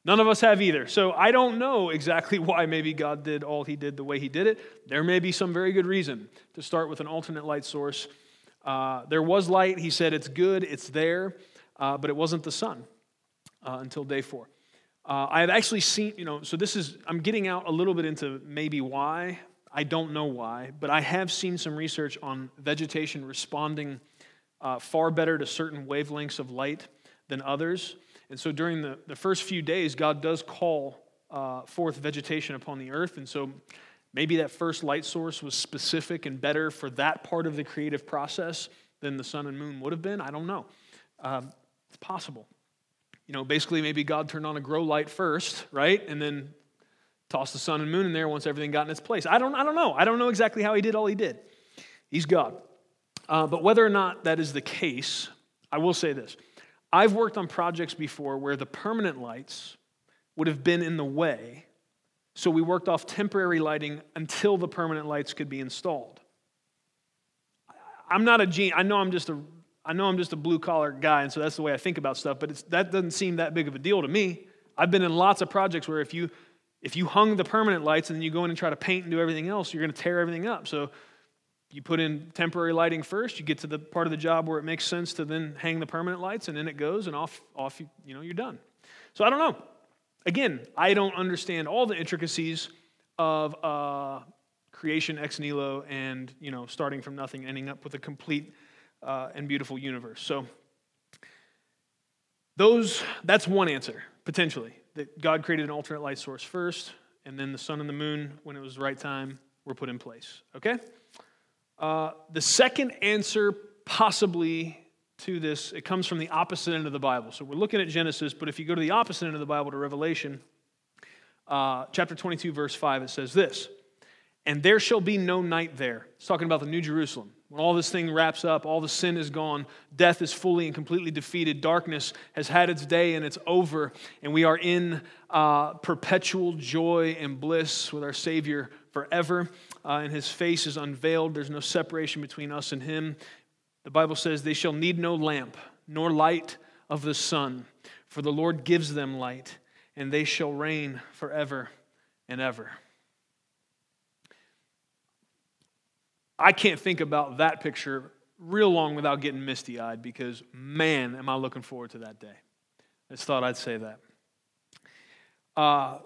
None of us have either. So I don't know exactly why maybe God did all he did the way he did it. There may be some very good reason to start with an alternate light source. Uh, there was light. He said it's good, it's there, uh, but it wasn't the sun uh, until day four. Uh, I have actually seen, you know, so this is, I'm getting out a little bit into maybe why. I don't know why, but I have seen some research on vegetation responding uh, far better to certain wavelengths of light than others. And so during the, the first few days, God does call uh, forth vegetation upon the earth. And so maybe that first light source was specific and better for that part of the creative process than the sun and moon would have been. I don't know. Um, it's possible. You know, basically, maybe God turned on a grow light first, right? And then tossed the sun and moon in there once everything got in its place. I don't, I don't know. I don't know exactly how he did all he did. He's God. Uh, but whether or not that is the case, I will say this I've worked on projects before where the permanent lights would have been in the way, so we worked off temporary lighting until the permanent lights could be installed. I'm not a gene. I know I'm just a I know I'm just a blue collar guy, and so that's the way I think about stuff. But that doesn't seem that big of a deal to me. I've been in lots of projects where if you if you hung the permanent lights and then you go in and try to paint and do everything else, you're going to tear everything up. So you put in temporary lighting first, you get to the part of the job where it makes sense to then hang the permanent lights, and then it goes, and off, off you, you know, you're done. So I don't know. Again, I don't understand all the intricacies of uh, creation ex nihilo and you know starting from nothing, ending up with a complete uh, and beautiful universe. So those that's one answer potentially that God created an alternate light source first, and then the sun and the moon, when it was the right time, were put in place. Okay. Uh, the second answer, possibly to this, it comes from the opposite end of the Bible. So we're looking at Genesis, but if you go to the opposite end of the Bible to Revelation, uh, chapter 22, verse 5, it says this And there shall be no night there. It's talking about the New Jerusalem. When all this thing wraps up, all the sin is gone, death is fully and completely defeated, darkness has had its day and it's over, and we are in uh, perpetual joy and bliss with our Savior forever. Uh, and his face is unveiled. There's no separation between us and him. The Bible says, They shall need no lamp, nor light of the sun, for the Lord gives them light, and they shall reign forever and ever. I can't think about that picture real long without getting misty eyed because, man, am I looking forward to that day. I just thought I'd say that. Uh,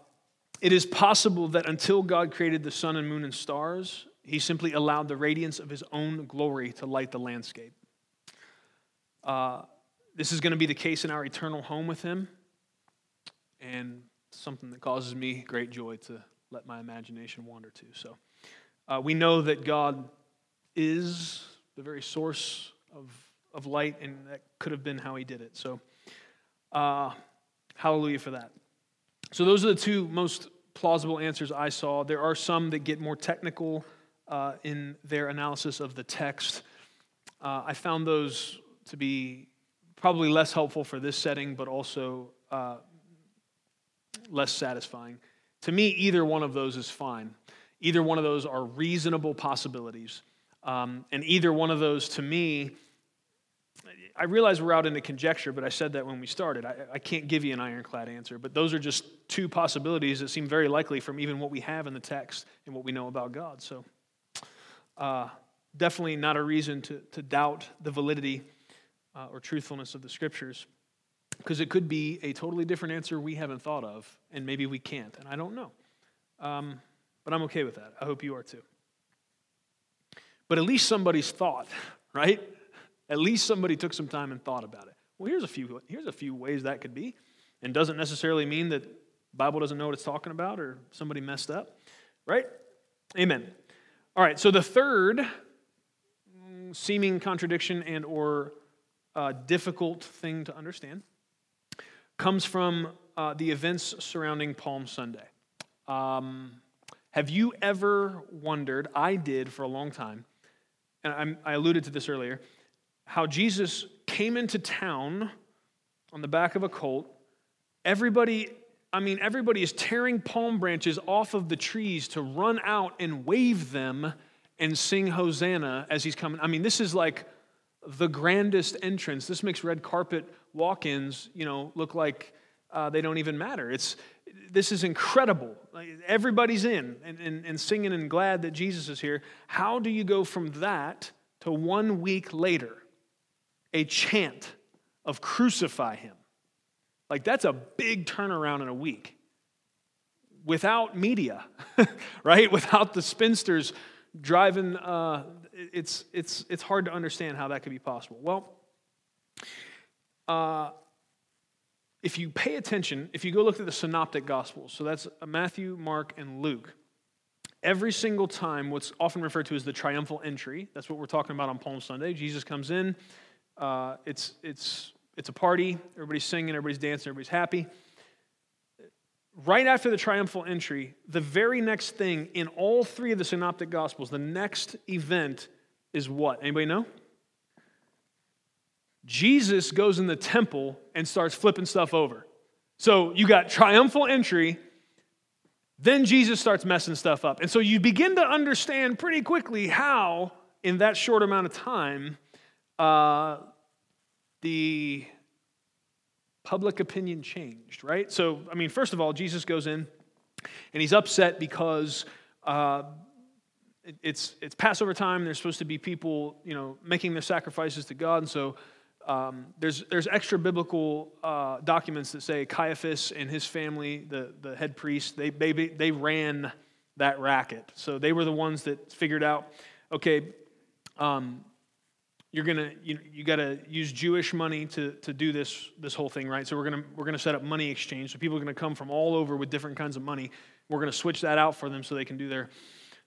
it is possible that until God created the sun and moon and stars, he simply allowed the radiance of his own glory to light the landscape. Uh, this is going to be the case in our eternal home with him, and something that causes me great joy to let my imagination wander to. So uh, we know that God is the very source of, of light, and that could have been how he did it. So, uh, hallelujah for that. So, those are the two most plausible answers I saw. There are some that get more technical uh, in their analysis of the text. Uh, I found those to be probably less helpful for this setting, but also uh, less satisfying. To me, either one of those is fine. Either one of those are reasonable possibilities. Um, and either one of those, to me, I realize we're out into conjecture, but I said that when we started. I, I, can't give you an ironclad answer, but those are just two possibilities that seem very likely from even what we have in the text and what we know about God. So, uh, definitely not a reason to, to doubt the validity uh, or truthfulness of the scriptures, because it could be a totally different answer we haven't thought of, and maybe we can't, and I don't know. Um, but I'm okay with that. I hope you are too. But at least somebody's thought, right? At least somebody took some time and thought about it. Well, here's a few, here's a few ways that could be. And doesn't necessarily mean that Bible doesn't know what it's talking about or somebody messed up, right? Amen. All right, so the third mm, seeming contradiction and or uh, difficult thing to understand comes from uh, the events surrounding Palm Sunday. Um, have you ever wondered? I did for a long time, and I'm, I alluded to this earlier how Jesus came into town on the back of a colt. Everybody, I mean, everybody is tearing palm branches off of the trees to run out and wave them and sing Hosanna as he's coming. I mean, this is like the grandest entrance. This makes red carpet walk ins, you know, look like uh, they don't even matter. It's, this is incredible. Everybody's in and, and, and singing and glad that Jesus is here. How do you go from that to one week later? A chant of crucify him. Like, that's a big turnaround in a week without media, right? Without the spinsters driving, uh, it's, it's, it's hard to understand how that could be possible. Well, uh, if you pay attention, if you go look at the synoptic gospels, so that's Matthew, Mark, and Luke, every single time, what's often referred to as the triumphal entry, that's what we're talking about on Palm Sunday. Jesus comes in, uh, it's, it's, it's a party. Everybody's singing, everybody's dancing, everybody's happy. Right after the triumphal entry, the very next thing in all three of the synoptic gospels, the next event is what? Anybody know? Jesus goes in the temple and starts flipping stuff over. So you got triumphal entry, then Jesus starts messing stuff up. And so you begin to understand pretty quickly how, in that short amount of time, uh, the public opinion changed, right? So, I mean, first of all, Jesus goes in and he's upset because uh, it's, it's Passover time. There's supposed to be people, you know, making their sacrifices to God. And so um, there's, there's extra biblical uh, documents that say Caiaphas and his family, the, the head priest, they, they, they ran that racket. So they were the ones that figured out, okay, um, you're gonna you, you got to use Jewish money to, to do this this whole thing, right? So we're gonna we're gonna set up money exchange. So people are gonna come from all over with different kinds of money. We're gonna switch that out for them so they can do their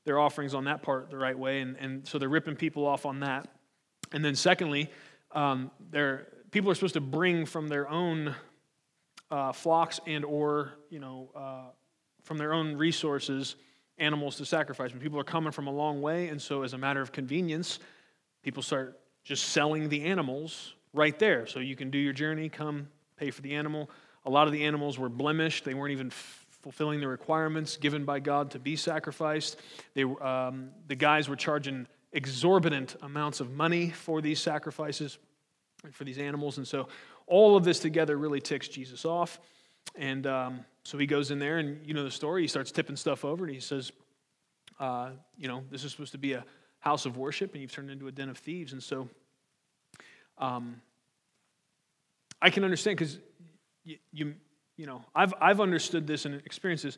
their offerings on that part the right way, and and so they're ripping people off on that. And then secondly, um, they're people are supposed to bring from their own uh, flocks and or you know uh, from their own resources animals to sacrifice. When people are coming from a long way, and so as a matter of convenience, people start just selling the animals right there. So you can do your journey, come pay for the animal. A lot of the animals were blemished, they weren't even f- fulfilling the requirements given by God to be sacrificed. They, um, the guys were charging exorbitant amounts of money for these sacrifices, for these animals. And so all of this together really ticks Jesus off. And um, so he goes in there, and you know the story. He starts tipping stuff over, and he says, uh, You know, this is supposed to be a house of worship, and you've turned into a den of thieves. And so um, I can understand because you, you, you know, I've, I've understood this and experienced this.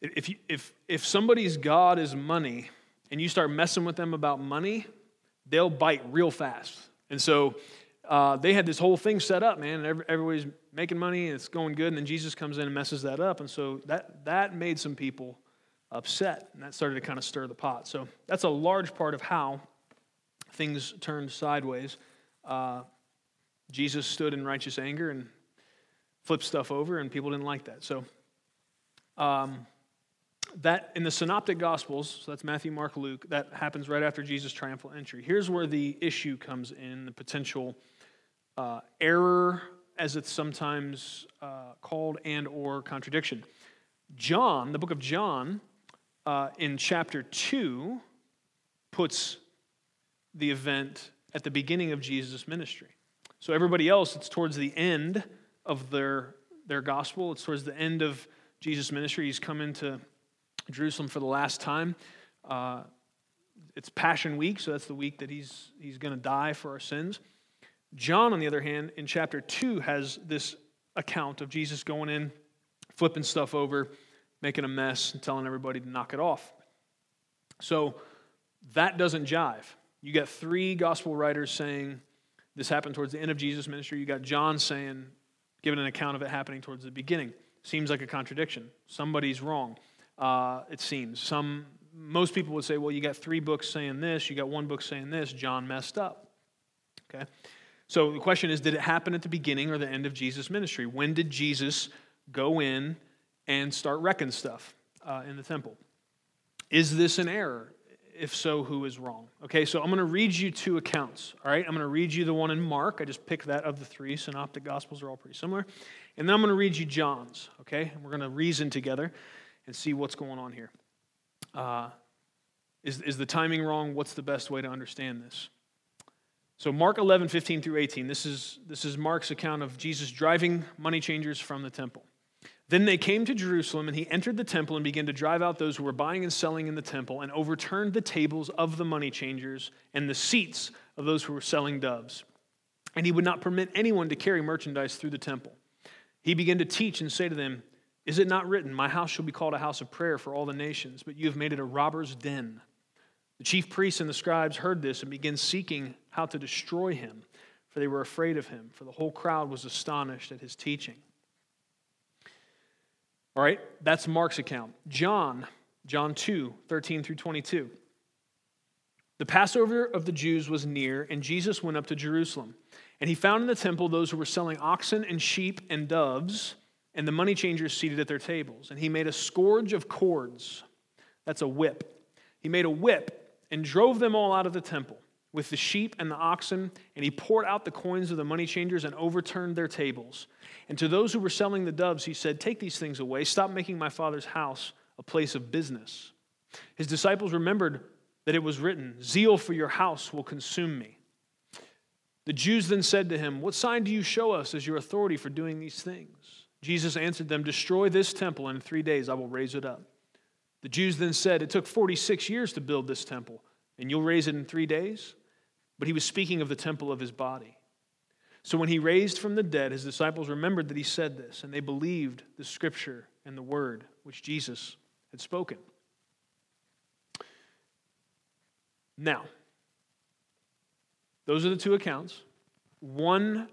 If, you, if, if somebody's God is money and you start messing with them about money, they'll bite real fast. And so uh, they had this whole thing set up, man. And everybody's making money and it's going good. And then Jesus comes in and messes that up. And so that, that made some people upset. And that started to kind of stir the pot. So that's a large part of how things turned sideways. Uh, Jesus stood in righteous anger and flipped stuff over, and people didn't like that. So, um, that in the synoptic gospels so that's matthew mark luke that happens right after jesus triumphal entry here's where the issue comes in the potential uh, error as it's sometimes uh, called and or contradiction john the book of john uh, in chapter 2 puts the event at the beginning of Jesus' ministry. So everybody else, it's towards the end of their, their gospel. It's towards the end of Jesus' ministry. He's come into Jerusalem for the last time. Uh, it's Passion Week, so that's the week that he's, he's going to die for our sins. John, on the other hand, in chapter 2, has this account of Jesus going in, flipping stuff over, making a mess and telling everybody to knock it off. So that doesn't jive. You got three gospel writers saying this happened towards the end of Jesus' ministry. You got John saying, giving an account of it happening towards the beginning. Seems like a contradiction. Somebody's wrong. Uh, it seems. Some, most people would say, well, you got three books saying this, you got one book saying this. John messed up. Okay. So the question is, did it happen at the beginning or the end of Jesus' ministry? When did Jesus go in and start wrecking stuff uh, in the temple. Is this an error? If so, who is wrong? Okay, so I'm going to read you two accounts. All right, I'm going to read you the one in Mark. I just picked that of the three. Synoptic Gospels are all pretty similar. And then I'm going to read you John's. Okay, and we're going to reason together and see what's going on here. Uh, is, is the timing wrong? What's the best way to understand this? So, Mark 11, 15 through 18. This is, this is Mark's account of Jesus driving money changers from the temple. Then they came to Jerusalem, and he entered the temple and began to drive out those who were buying and selling in the temple, and overturned the tables of the money changers and the seats of those who were selling doves. And he would not permit anyone to carry merchandise through the temple. He began to teach and say to them, Is it not written, My house shall be called a house of prayer for all the nations, but you have made it a robber's den? The chief priests and the scribes heard this and began seeking how to destroy him, for they were afraid of him, for the whole crowd was astonished at his teaching. All right, that's Mark's account. John, John 2, 13 through 22. The Passover of the Jews was near, and Jesus went up to Jerusalem. And he found in the temple those who were selling oxen and sheep and doves, and the money changers seated at their tables. And he made a scourge of cords. That's a whip. He made a whip and drove them all out of the temple with the sheep and the oxen, and he poured out the coins of the money changers and overturned their tables. And to those who were selling the doves, he said, Take these things away. Stop making my father's house a place of business. His disciples remembered that it was written, Zeal for your house will consume me. The Jews then said to him, What sign do you show us as your authority for doing these things? Jesus answered them, Destroy this temple, and in three days I will raise it up. The Jews then said, It took 46 years to build this temple, and you'll raise it in three days? But he was speaking of the temple of his body. So when he raised from the dead, his disciples remembered that he said this, and they believed the scripture and the word which Jesus had spoken. Now, those are the two accounts. One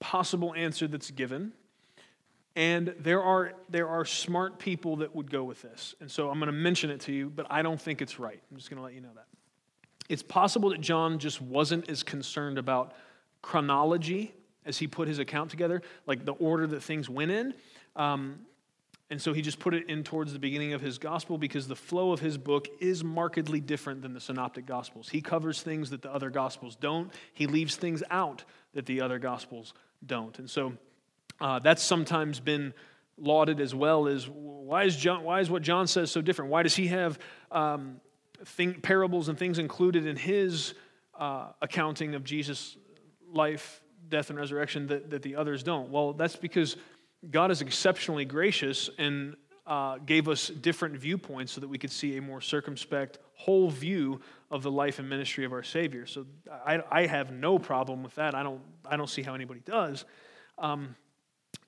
possible answer that's given. And there are, there are smart people that would go with this. And so I'm going to mention it to you, but I don't think it's right. I'm just going to let you know that. It's possible that John just wasn't as concerned about chronology as he put his account together, like the order that things went in. Um, and so he just put it in towards the beginning of his gospel because the flow of his book is markedly different than the synoptic gospels. He covers things that the other gospels don't, he leaves things out that the other gospels don't. And so uh, that's sometimes been lauded as well as why is, John, why is what John says so different? Why does he have um, parables and things included in his uh, accounting of Jesus' life, death, and resurrection that, that the others don't? Well, that's because God is exceptionally gracious and uh, gave us different viewpoints so that we could see a more circumspect, whole view of the life and ministry of our Savior. So I, I have no problem with that. I don't, I don't see how anybody does. Um,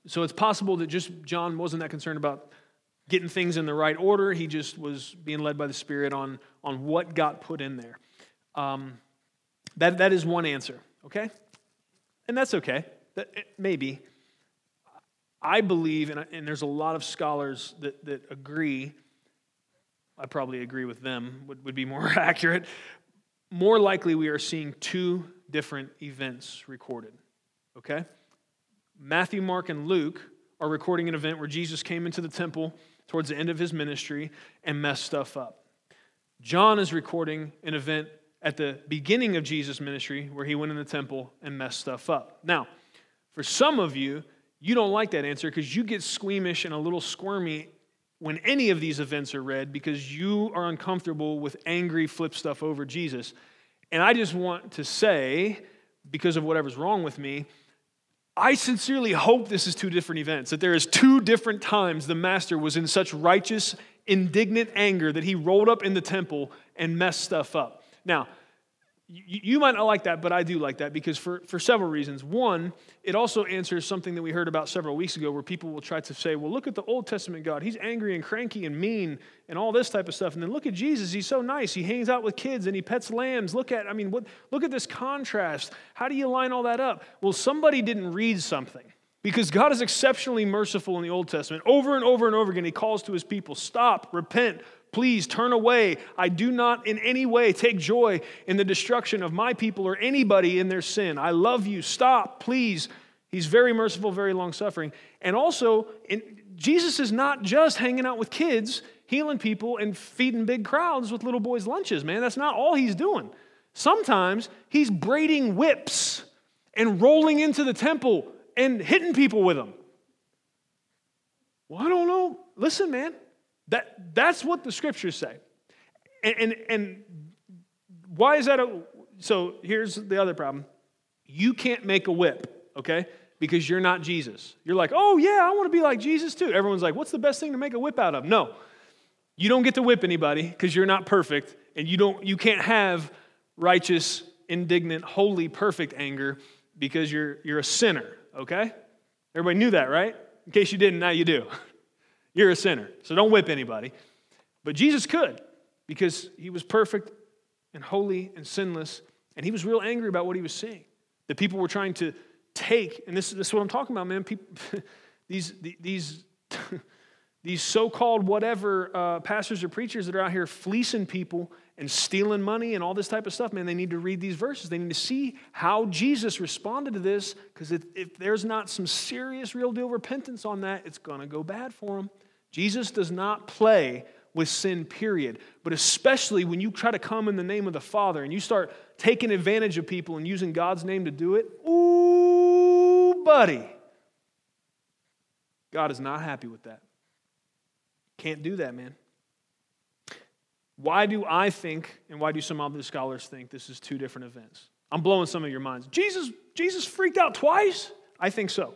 so it's possible that just John wasn't that concerned about getting things in the right order. He just was being led by the Spirit on, on what got put in there. Um, that, that is one answer, okay? And that's okay. That, maybe. I believe, and, and there's a lot of scholars that, that agree, I probably agree with them, would, would be more accurate. More likely, we are seeing two different events recorded, okay? Matthew, Mark, and Luke are recording an event where Jesus came into the temple towards the end of his ministry and messed stuff up. John is recording an event at the beginning of Jesus' ministry where he went in the temple and messed stuff up. Now, for some of you, you don't like that answer because you get squeamish and a little squirmy when any of these events are read because you are uncomfortable with angry flip stuff over Jesus. And I just want to say, because of whatever's wrong with me, I sincerely hope this is two different events, that there is two different times the master was in such righteous, indignant anger that he rolled up in the temple and messed stuff up. Now, you might not like that, but I do like that because for, for several reasons. One, it also answers something that we heard about several weeks ago where people will try to say, well, look at the Old Testament God. He's angry and cranky and mean and all this type of stuff. And then look at Jesus. He's so nice. He hangs out with kids and he pets lambs. Look at, I mean, what, look at this contrast. How do you line all that up? Well, somebody didn't read something. Because God is exceptionally merciful in the Old Testament. Over and over and over again, He calls to His people stop, repent, Please turn away. I do not in any way take joy in the destruction of my people or anybody in their sin. I love you. Stop, please. He's very merciful, very long suffering. And also, in, Jesus is not just hanging out with kids, healing people, and feeding big crowds with little boys' lunches, man. That's not all he's doing. Sometimes he's braiding whips and rolling into the temple and hitting people with them. Well, I don't know. Listen, man, that, that's what the scriptures say. And, and, and why is that? A, so here's the other problem you can't make a whip, okay? Because you're not Jesus. You're like, oh, yeah, I want to be like Jesus too. Everyone's like, what's the best thing to make a whip out of? No. You don't get to whip anybody because you're not perfect, and you, don't, you can't have righteous, indignant, holy, perfect anger because you're, you're a sinner, okay? Everybody knew that, right? In case you didn't, now you do. You're a sinner, so don't whip anybody. But Jesus could because he was perfect and holy and sinless, and he was real angry about what he was seeing. The people were trying to take, and this, this is what I'm talking about, man. People, these, these, these so called whatever uh, pastors or preachers that are out here fleecing people and stealing money and all this type of stuff, man, they need to read these verses. They need to see how Jesus responded to this, because if, if, there's not some serious, real deal repentance on that, it's going to go bad for them. Jesus does not play with sin, period. But especially when you try to come in the name of the Father and you start taking advantage of people and using God's name to do it, ooh, buddy. God is not happy with that. Can't do that, man. Why do I think, and why do some other scholars think this is two different events? I'm blowing some of your minds. Jesus, Jesus freaked out twice? I think so.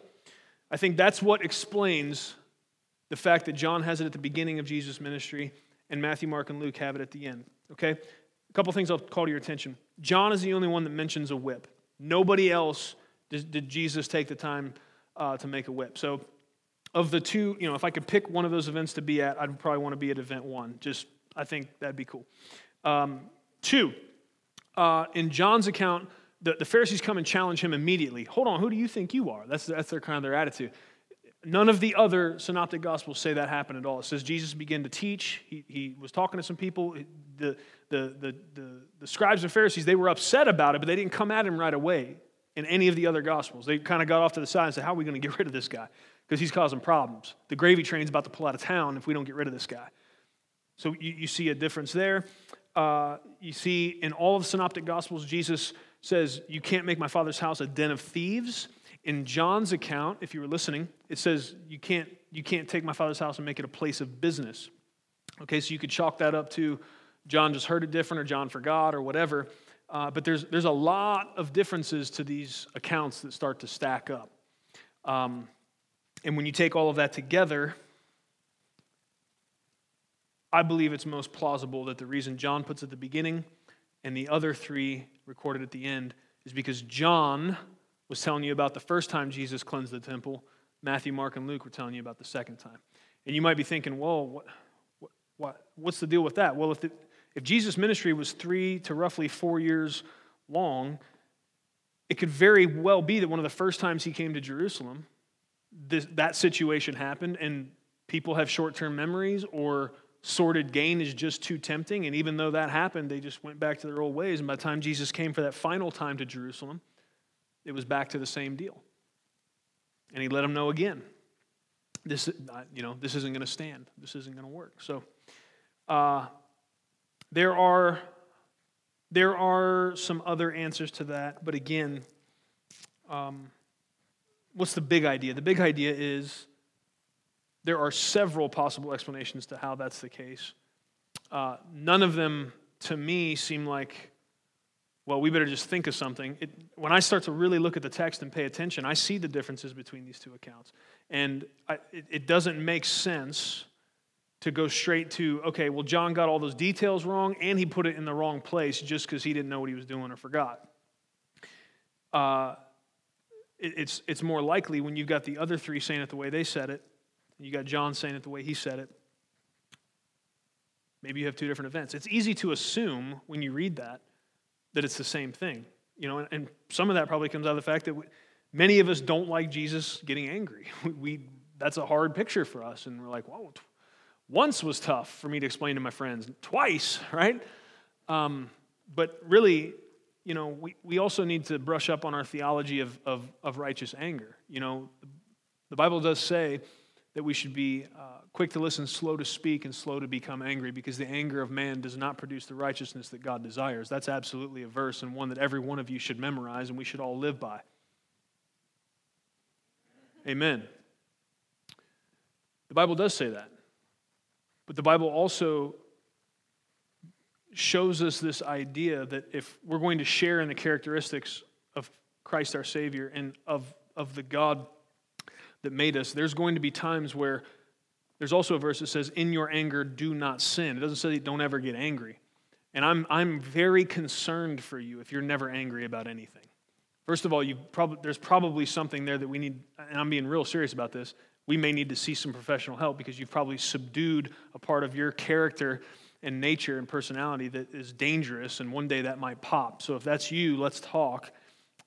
I think that's what explains the fact that John has it at the beginning of Jesus' ministry and Matthew, Mark, and Luke have it at the end. Okay? A couple things I'll call to your attention. John is the only one that mentions a whip. Nobody else did, did Jesus take the time uh, to make a whip. So, of the two, you know, if I could pick one of those events to be at, I'd probably want to be at event one. Just, I think that'd be cool. Um, two, uh, in John's account, the, the Pharisees come and challenge him immediately. Hold on, who do you think you are? That's, that's their kind of their attitude. None of the other synoptic gospels say that happened at all. It says Jesus began to teach. He, he was talking to some people. The, the, the, the, the scribes and Pharisees, they were upset about it, but they didn't come at him right away in any of the other gospels. They kind of got off to the side and said, How are we going to get rid of this guy? Because he's causing problems. The gravy train's about to pull out of town if we don't get rid of this guy. So you, you see a difference there. Uh, you see in all of the synoptic gospels, Jesus says, You can't make my father's house a den of thieves. In John's account, if you were listening, it says, You can't, you can't take my father's house and make it a place of business. Okay, so you could chalk that up to John just heard it different or John forgot or whatever. Uh, but there's, there's a lot of differences to these accounts that start to stack up. Um, and when you take all of that together, I believe it's most plausible that the reason John puts at the beginning and the other three recorded at the end is because John was telling you about the first time Jesus cleansed the temple. Matthew, Mark, and Luke were telling you about the second time. And you might be thinking, well, what, what, what's the deal with that? Well, if, the, if Jesus' ministry was three to roughly four years long, it could very well be that one of the first times he came to Jerusalem, this, that situation happened, and people have short term memories or sordid gain is just too tempting. And even though that happened, they just went back to their old ways. And by the time Jesus came for that final time to Jerusalem, it was back to the same deal. And he let them know again this, you know, this isn't going to stand. This isn't going to work. So uh, there are there are some other answers to that, but again, um, what's the big idea? The big idea is there are several possible explanations to how that's the case. Uh, none of them, to me, seem like, well, we better just think of something. It, when I start to really look at the text and pay attention, I see the differences between these two accounts. And I, it, it doesn't make sense to go straight to, okay, well, John got all those details wrong and he put it in the wrong place just because he didn't know what he was doing or forgot. Uh, it, it's, it's more likely when you've got the other three saying it the way they said it you got John saying it the way he said it. Maybe you have two different events. It's easy to assume when you read that that it's the same thing. You know, and some of that probably comes out of the fact that we, many of us don't like Jesus getting angry. We, that's a hard picture for us, and we're like, "Whoa, t- once was tough for me to explain to my friends, twice, right?" Um, but really, you know, we, we also need to brush up on our theology of, of, of righteous anger. You know, the Bible does say that we should be uh, quick to listen, slow to speak, and slow to become angry because the anger of man does not produce the righteousness that God desires. That's absolutely a verse and one that every one of you should memorize and we should all live by. Amen. The Bible does say that. But the Bible also shows us this idea that if we're going to share in the characteristics of Christ our Savior and of, of the God that made us, there's going to be times where there's also a verse that says, In your anger, do not sin. It doesn't say don't ever get angry. And I'm, I'm very concerned for you if you're never angry about anything. First of all, you prob- there's probably something there that we need, and I'm being real serious about this. We may need to see some professional help because you've probably subdued a part of your character and nature and personality that is dangerous, and one day that might pop. So if that's you, let's talk,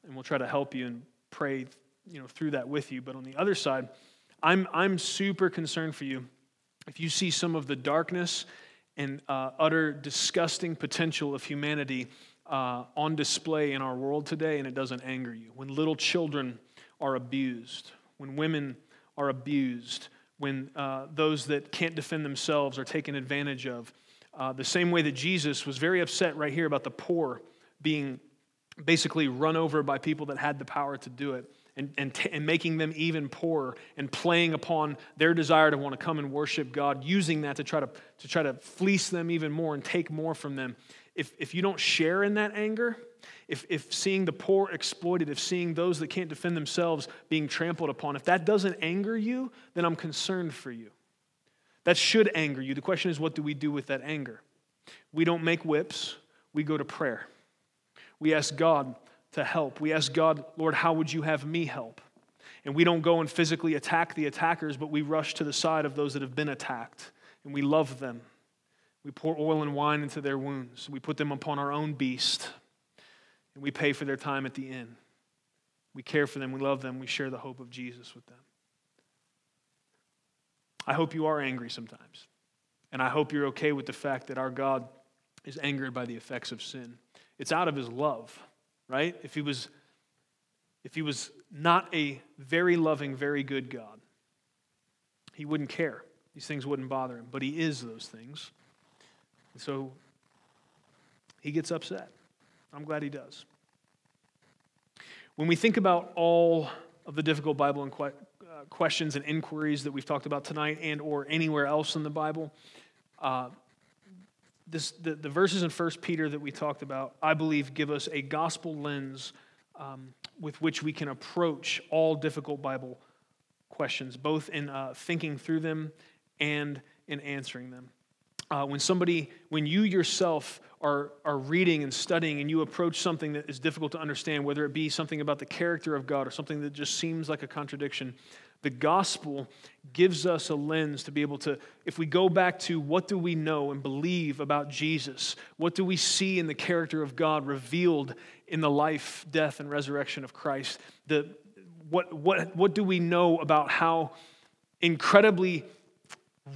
and we'll try to help you and pray you know, through that with you. But on the other side, I'm, I'm super concerned for you if you see some of the darkness and uh, utter disgusting potential of humanity uh, on display in our world today and it doesn't anger you. When little children are abused, when women are abused, when uh, those that can't defend themselves are taken advantage of. Uh, the same way that Jesus was very upset right here about the poor being basically run over by people that had the power to do it and, and, t- and making them even poorer and playing upon their desire to want to come and worship God, using that to try to, to try to fleece them even more and take more from them. If, if you don't share in that anger, if, if seeing the poor exploited, if seeing those that can't defend themselves being trampled upon, if that doesn't anger you, then I'm concerned for you. That should anger you. The question is, what do we do with that anger? We don't make whips, we go to prayer. We ask God to help. We ask God, Lord, how would you have me help? And we don't go and physically attack the attackers, but we rush to the side of those that have been attacked, and we love them. We pour oil and wine into their wounds. We put them upon our own beast, and we pay for their time at the inn. We care for them, we love them, we share the hope of Jesus with them. I hope you are angry sometimes. And I hope you're okay with the fact that our God is angered by the effects of sin. It's out of his love, right? If he was if he was not a very loving, very good God, he wouldn't care. These things wouldn't bother him, but he is those things. And so he gets upset. I'm glad he does. When we think about all of the difficult Bible and uh, questions and inquiries that we've talked about tonight and or anywhere else in the Bible, uh, this, the, the verses in 1 Peter that we talked about, I believe, give us a gospel lens um, with which we can approach all difficult Bible questions, both in uh, thinking through them and in answering them. Uh, when somebody, when you yourself are, are reading and studying and you approach something that is difficult to understand, whether it be something about the character of God or something that just seems like a contradiction, the gospel gives us a lens to be able to, if we go back to what do we know and believe about Jesus, what do we see in the character of God revealed in the life, death, and resurrection of Christ, the, what, what, what do we know about how incredibly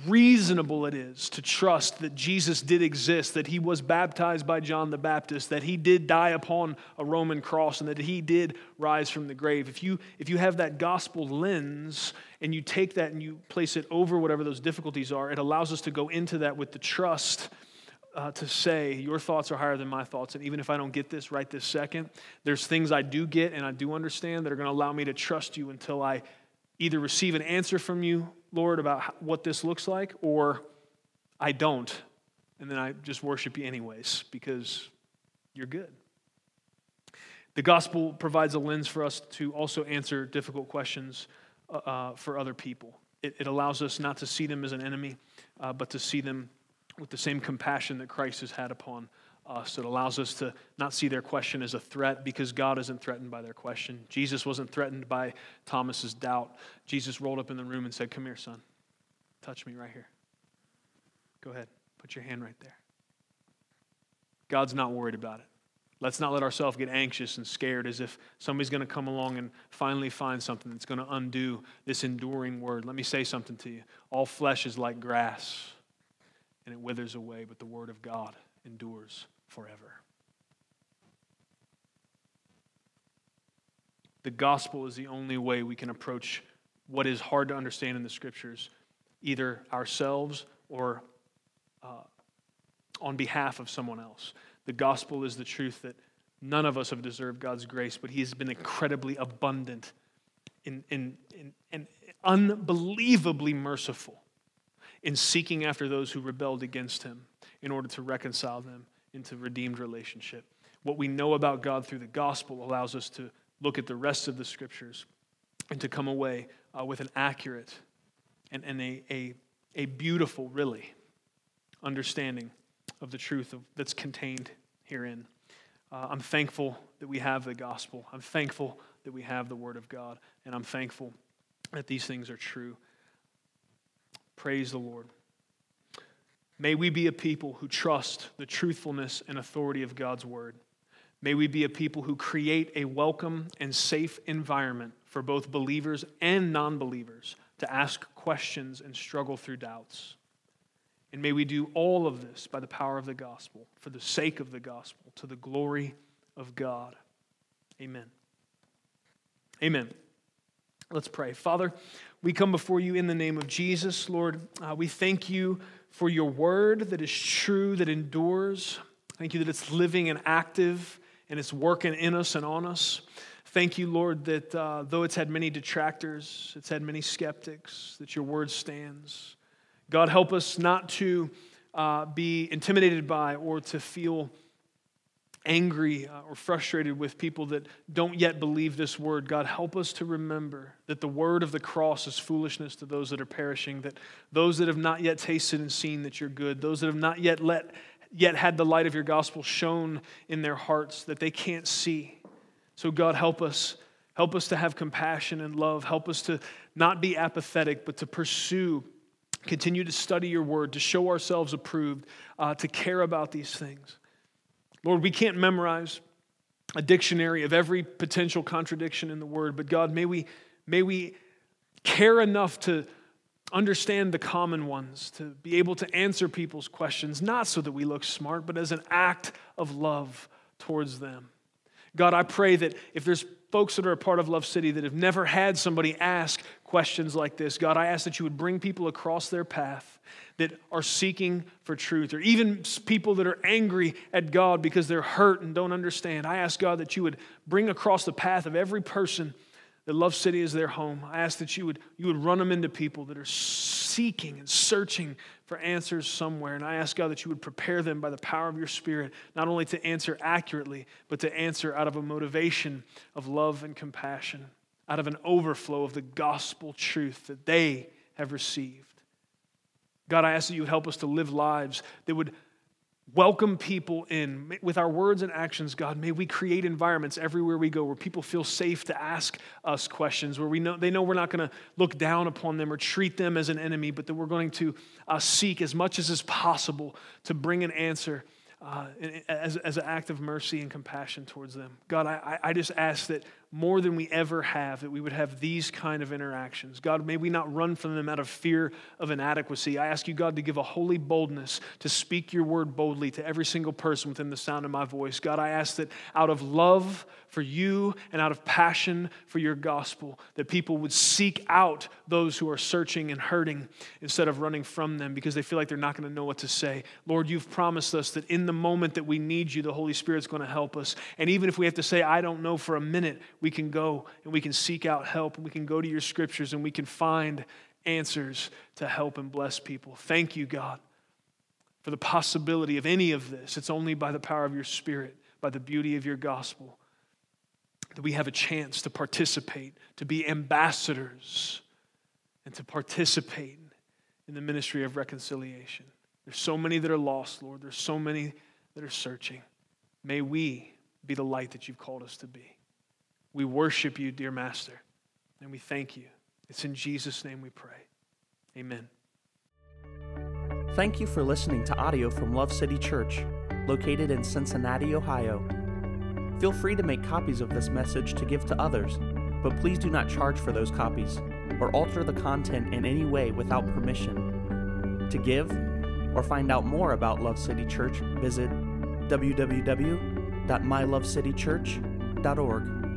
reasonable it is to trust that Jesus did exist, that he was baptized by John the Baptist, that he did die upon a Roman cross, and that he did rise from the grave. If you, if you have that gospel lens and you take that and you place it over whatever those difficulties are, it allows us to go into that with the trust. Uh, to say your thoughts are higher than my thoughts and even if i don't get this right this second there's things i do get and i do understand that are going to allow me to trust you until i either receive an answer from you Lord, about what this looks like, or I don't, and then I just worship you anyways because you're good. The gospel provides a lens for us to also answer difficult questions uh, uh, for other people. It, it, allows us not to see them as an enemy, uh, but to see them with the same compassion that Christ has had upon Uh, us. It allows us to not see their question as a threat because God isn't threatened by their question. Jesus wasn't threatened by Thomas's doubt. Jesus rolled up in the room and said, Come here, son. Touch me right here. Go ahead. Put your hand right there. God's not worried about it. Let's not let ourselves get anxious and scared as if somebody's going to come along and finally find something that's going to undo this enduring word. Let me say something to you. All flesh is like grass, and it withers away, but the word of God endures forever. The gospel is the only way we can approach what is hard to understand in the scriptures, either ourselves or uh, on behalf of someone else. The gospel is the truth that none of us have deserved God's grace, but He has been incredibly abundant and in, in, in, unbelievably merciful in seeking after those who rebelled against Him in order to reconcile them into redeemed relationship. What we know about God through the gospel allows us to look at the rest of the scriptures and to come away uh, with an accurate and, and a, a, a beautiful, really, understanding of the truth of, that's contained herein. Uh, I'm thankful that we have the gospel. I'm thankful that we have the word of God. And I'm thankful that these things are true. Praise the Lord. May we be a people who trust the truthfulness and authority of God's word. May we be a people who create a welcome and safe environment for both believers and non believers to ask questions and struggle through doubts. And may we do all of this by the power of the gospel, for the sake of the gospel, to the glory of God. Amen. Amen. Let's pray. Father, we come before you in the name of Jesus. Lord, uh, we thank you for your word that is true, that endures. Thank you that it's living and active and it's working in us and on us. Thank you, Lord, that uh, though it's had many detractors, it's had many skeptics, that your word stands. God, help us not to uh, be intimidated by or to feel angry uh, or frustrated with people that don't yet believe this word, God, help us to remember that the word of the cross is foolishness to those that are perishing, that those that have not yet tasted and seen that you're good, those that have not yet let yet had the light of your gospel shone in their hearts that they can't see. So, God, help us. Help us to have compassion and love. Help us to not be apathetic, but to pursue, continue to study your word, to show ourselves approved, uh, to care about these things. Lord, we can't memorize a dictionary of every potential contradiction in the word, but God, may we, may we care enough to understand the common ones, to be able to answer people's questions, not so that we look smart, but as an act of love towards them. God, I pray that if there's folks that are a part of Love City that have never had somebody ask questions like this, God, I ask that you would bring people across their path that are seeking for truth, or even people that are angry at God because they're hurt and don't understand. I ask God that you would bring across the path of every person that Love City is their home. I ask that you would, you would run them into people that are seeking and searching for answers somewhere. And I ask God that you would prepare them by the power of your Spirit, not only to answer accurately, but to answer out of a motivation of love and compassion, out of an overflow of the gospel truth that they have received. God, I ask that you would help us to live lives that would welcome people in. With our words and actions god may we create environments everywhere we go where people feel safe to ask us questions where we know they know we're not going to look down upon them or treat them as an enemy but that we're going to uh, seek as much as is possible to bring an answer uh, as, as an act of mercy and compassion towards them. God I, I just ask that more than we ever have, that we would have these kind of interactions. God, may we not run from them out of fear of inadequacy. I ask you, God, to give a holy boldness to speak your word boldly to every single person within the sound of my voice. God, I ask that out of love for you and out of passion for your gospel, that people would seek out those who are searching and hurting instead of running from them because they feel like they're not going to know what to say. Lord, you've promised us that in the moment that we need you, the Holy Spirit's going to help us. And even if we have to say, I don't know for a minute, we can go and we can seek out help and we can go to your scriptures and we can find answers to help and bless people. Thank you, God, for the possibility of any of this. It's only by the power of your Spirit, by the beauty of your gospel, that we have a chance to participate, to be ambassadors, and to participate in the ministry of reconciliation. There's so many that are lost, Lord. There's so many that are searching. May we be the light that you've called us to be. We worship you, dear Master, and we thank you. It's in Jesus' name we pray. Amen. Thank you for listening to audio from Love City Church, located in Cincinnati, Ohio. Feel free to make copies of this message to give to others, but please do not charge for those copies or alter the content in any way without permission. To give or find out more about Love City Church, visit www.mylovecitychurch.org.